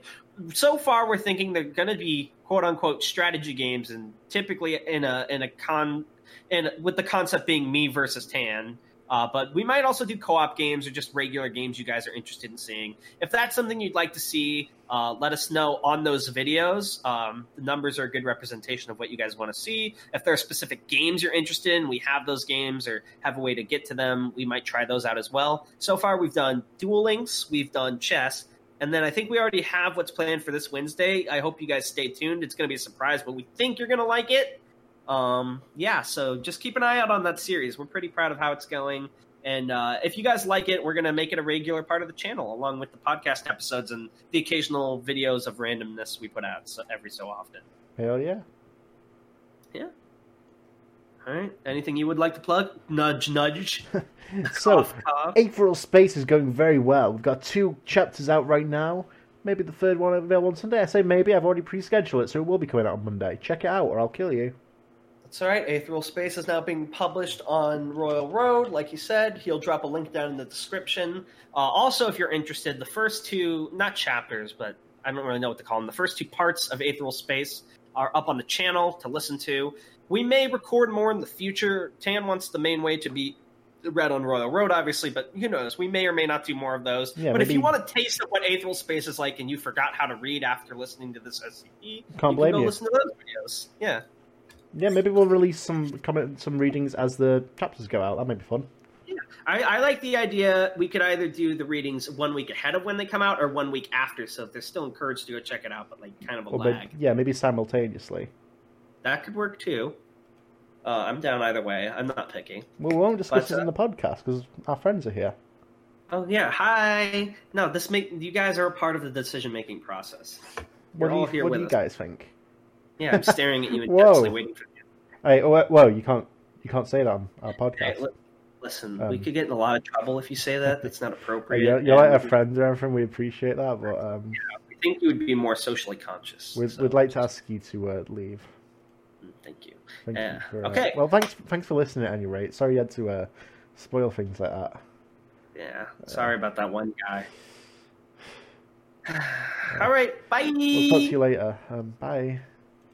So far, we're thinking they're going to be quote unquote strategy games, and typically in a in a con and with the concept being me versus Tan. Uh, but we might also do co-op games or just regular games you guys are interested in seeing. If that's something you'd like to see, uh, let us know on those videos. Um, the numbers are a good representation of what you guys want to see. If there are specific games you're interested in, we have those games or have a way to get to them. We might try those out as well. So far, we've done Duel Links, we've done chess, and then I think we already have what's planned for this Wednesday. I hope you guys stay tuned. It's going to be a surprise, but we think you're going to like it. Um, yeah, so just keep an eye out on that series. We're pretty proud of how it's going. And uh, if you guys like it, we're going to make it a regular part of the channel, along with the podcast episodes and the occasional videos of randomness we put out so, every so often. Hell yeah. Yeah. All right. Anything you would like to plug? Nudge, nudge. So. Aetherial Space is going very well. We've got two chapters out right now. Maybe the third one available on Sunday. I say maybe. I've already pre-scheduled it, so it will be coming out on Monday. Check it out, or I'll kill you. That's all right. Aetherial Space is now being published on Royal Road. Like you said, he'll drop a link down in the description. Uh, also, if you're interested, the first two, not chapters, but I don't really know what to call them, the first two parts of Aetherial Space are up on the channel to listen to. We may record more in the future. Tan wants the main way to be read on Royal Road, obviously, but who knows? We may or may not do more of those. Yeah, but if you want a taste of what Aetherial Space is like and you forgot how to read after listening to this SCP, can blame go you. listen to those videos. Yeah. Yeah, maybe we'll release some comment, some readings as the chapters go out. That might be fun. I, I like the idea. We could either do the readings one week ahead of when they come out, or one week after. So if they're still encouraged to go check it out, but like kind of a Or lag, maybe, yeah, maybe simultaneously. That could work too. Uh, I'm down either way. I'm not picky. Well, we won't discuss this uh, in the podcast because our friends are here. Oh yeah, hi. No, this make you guys are a part of the decision making process. What You're do all you, here what do you us. guys think? Yeah, I'm staring at you intensely, waiting for you. Hey, whoa, you can't you can't say that on our Hey, podcast. li- listen, Um, we could get in a lot of trouble if you say that. That's not Hey, appropriate. you're, you're like our friends and everything. We appreciate that, but um, We think you would be more socially conscious. we'd, so, we'd like to ask you to uh, leave. Thank you. Thank Yeah. you for, uh, Okay. Well, thanks thanks for listening at any rate. Sorry you had to uh, spoil things like that. Yeah, sorry about that one guy. All right, bye. We'll talk to you later. Um, bye.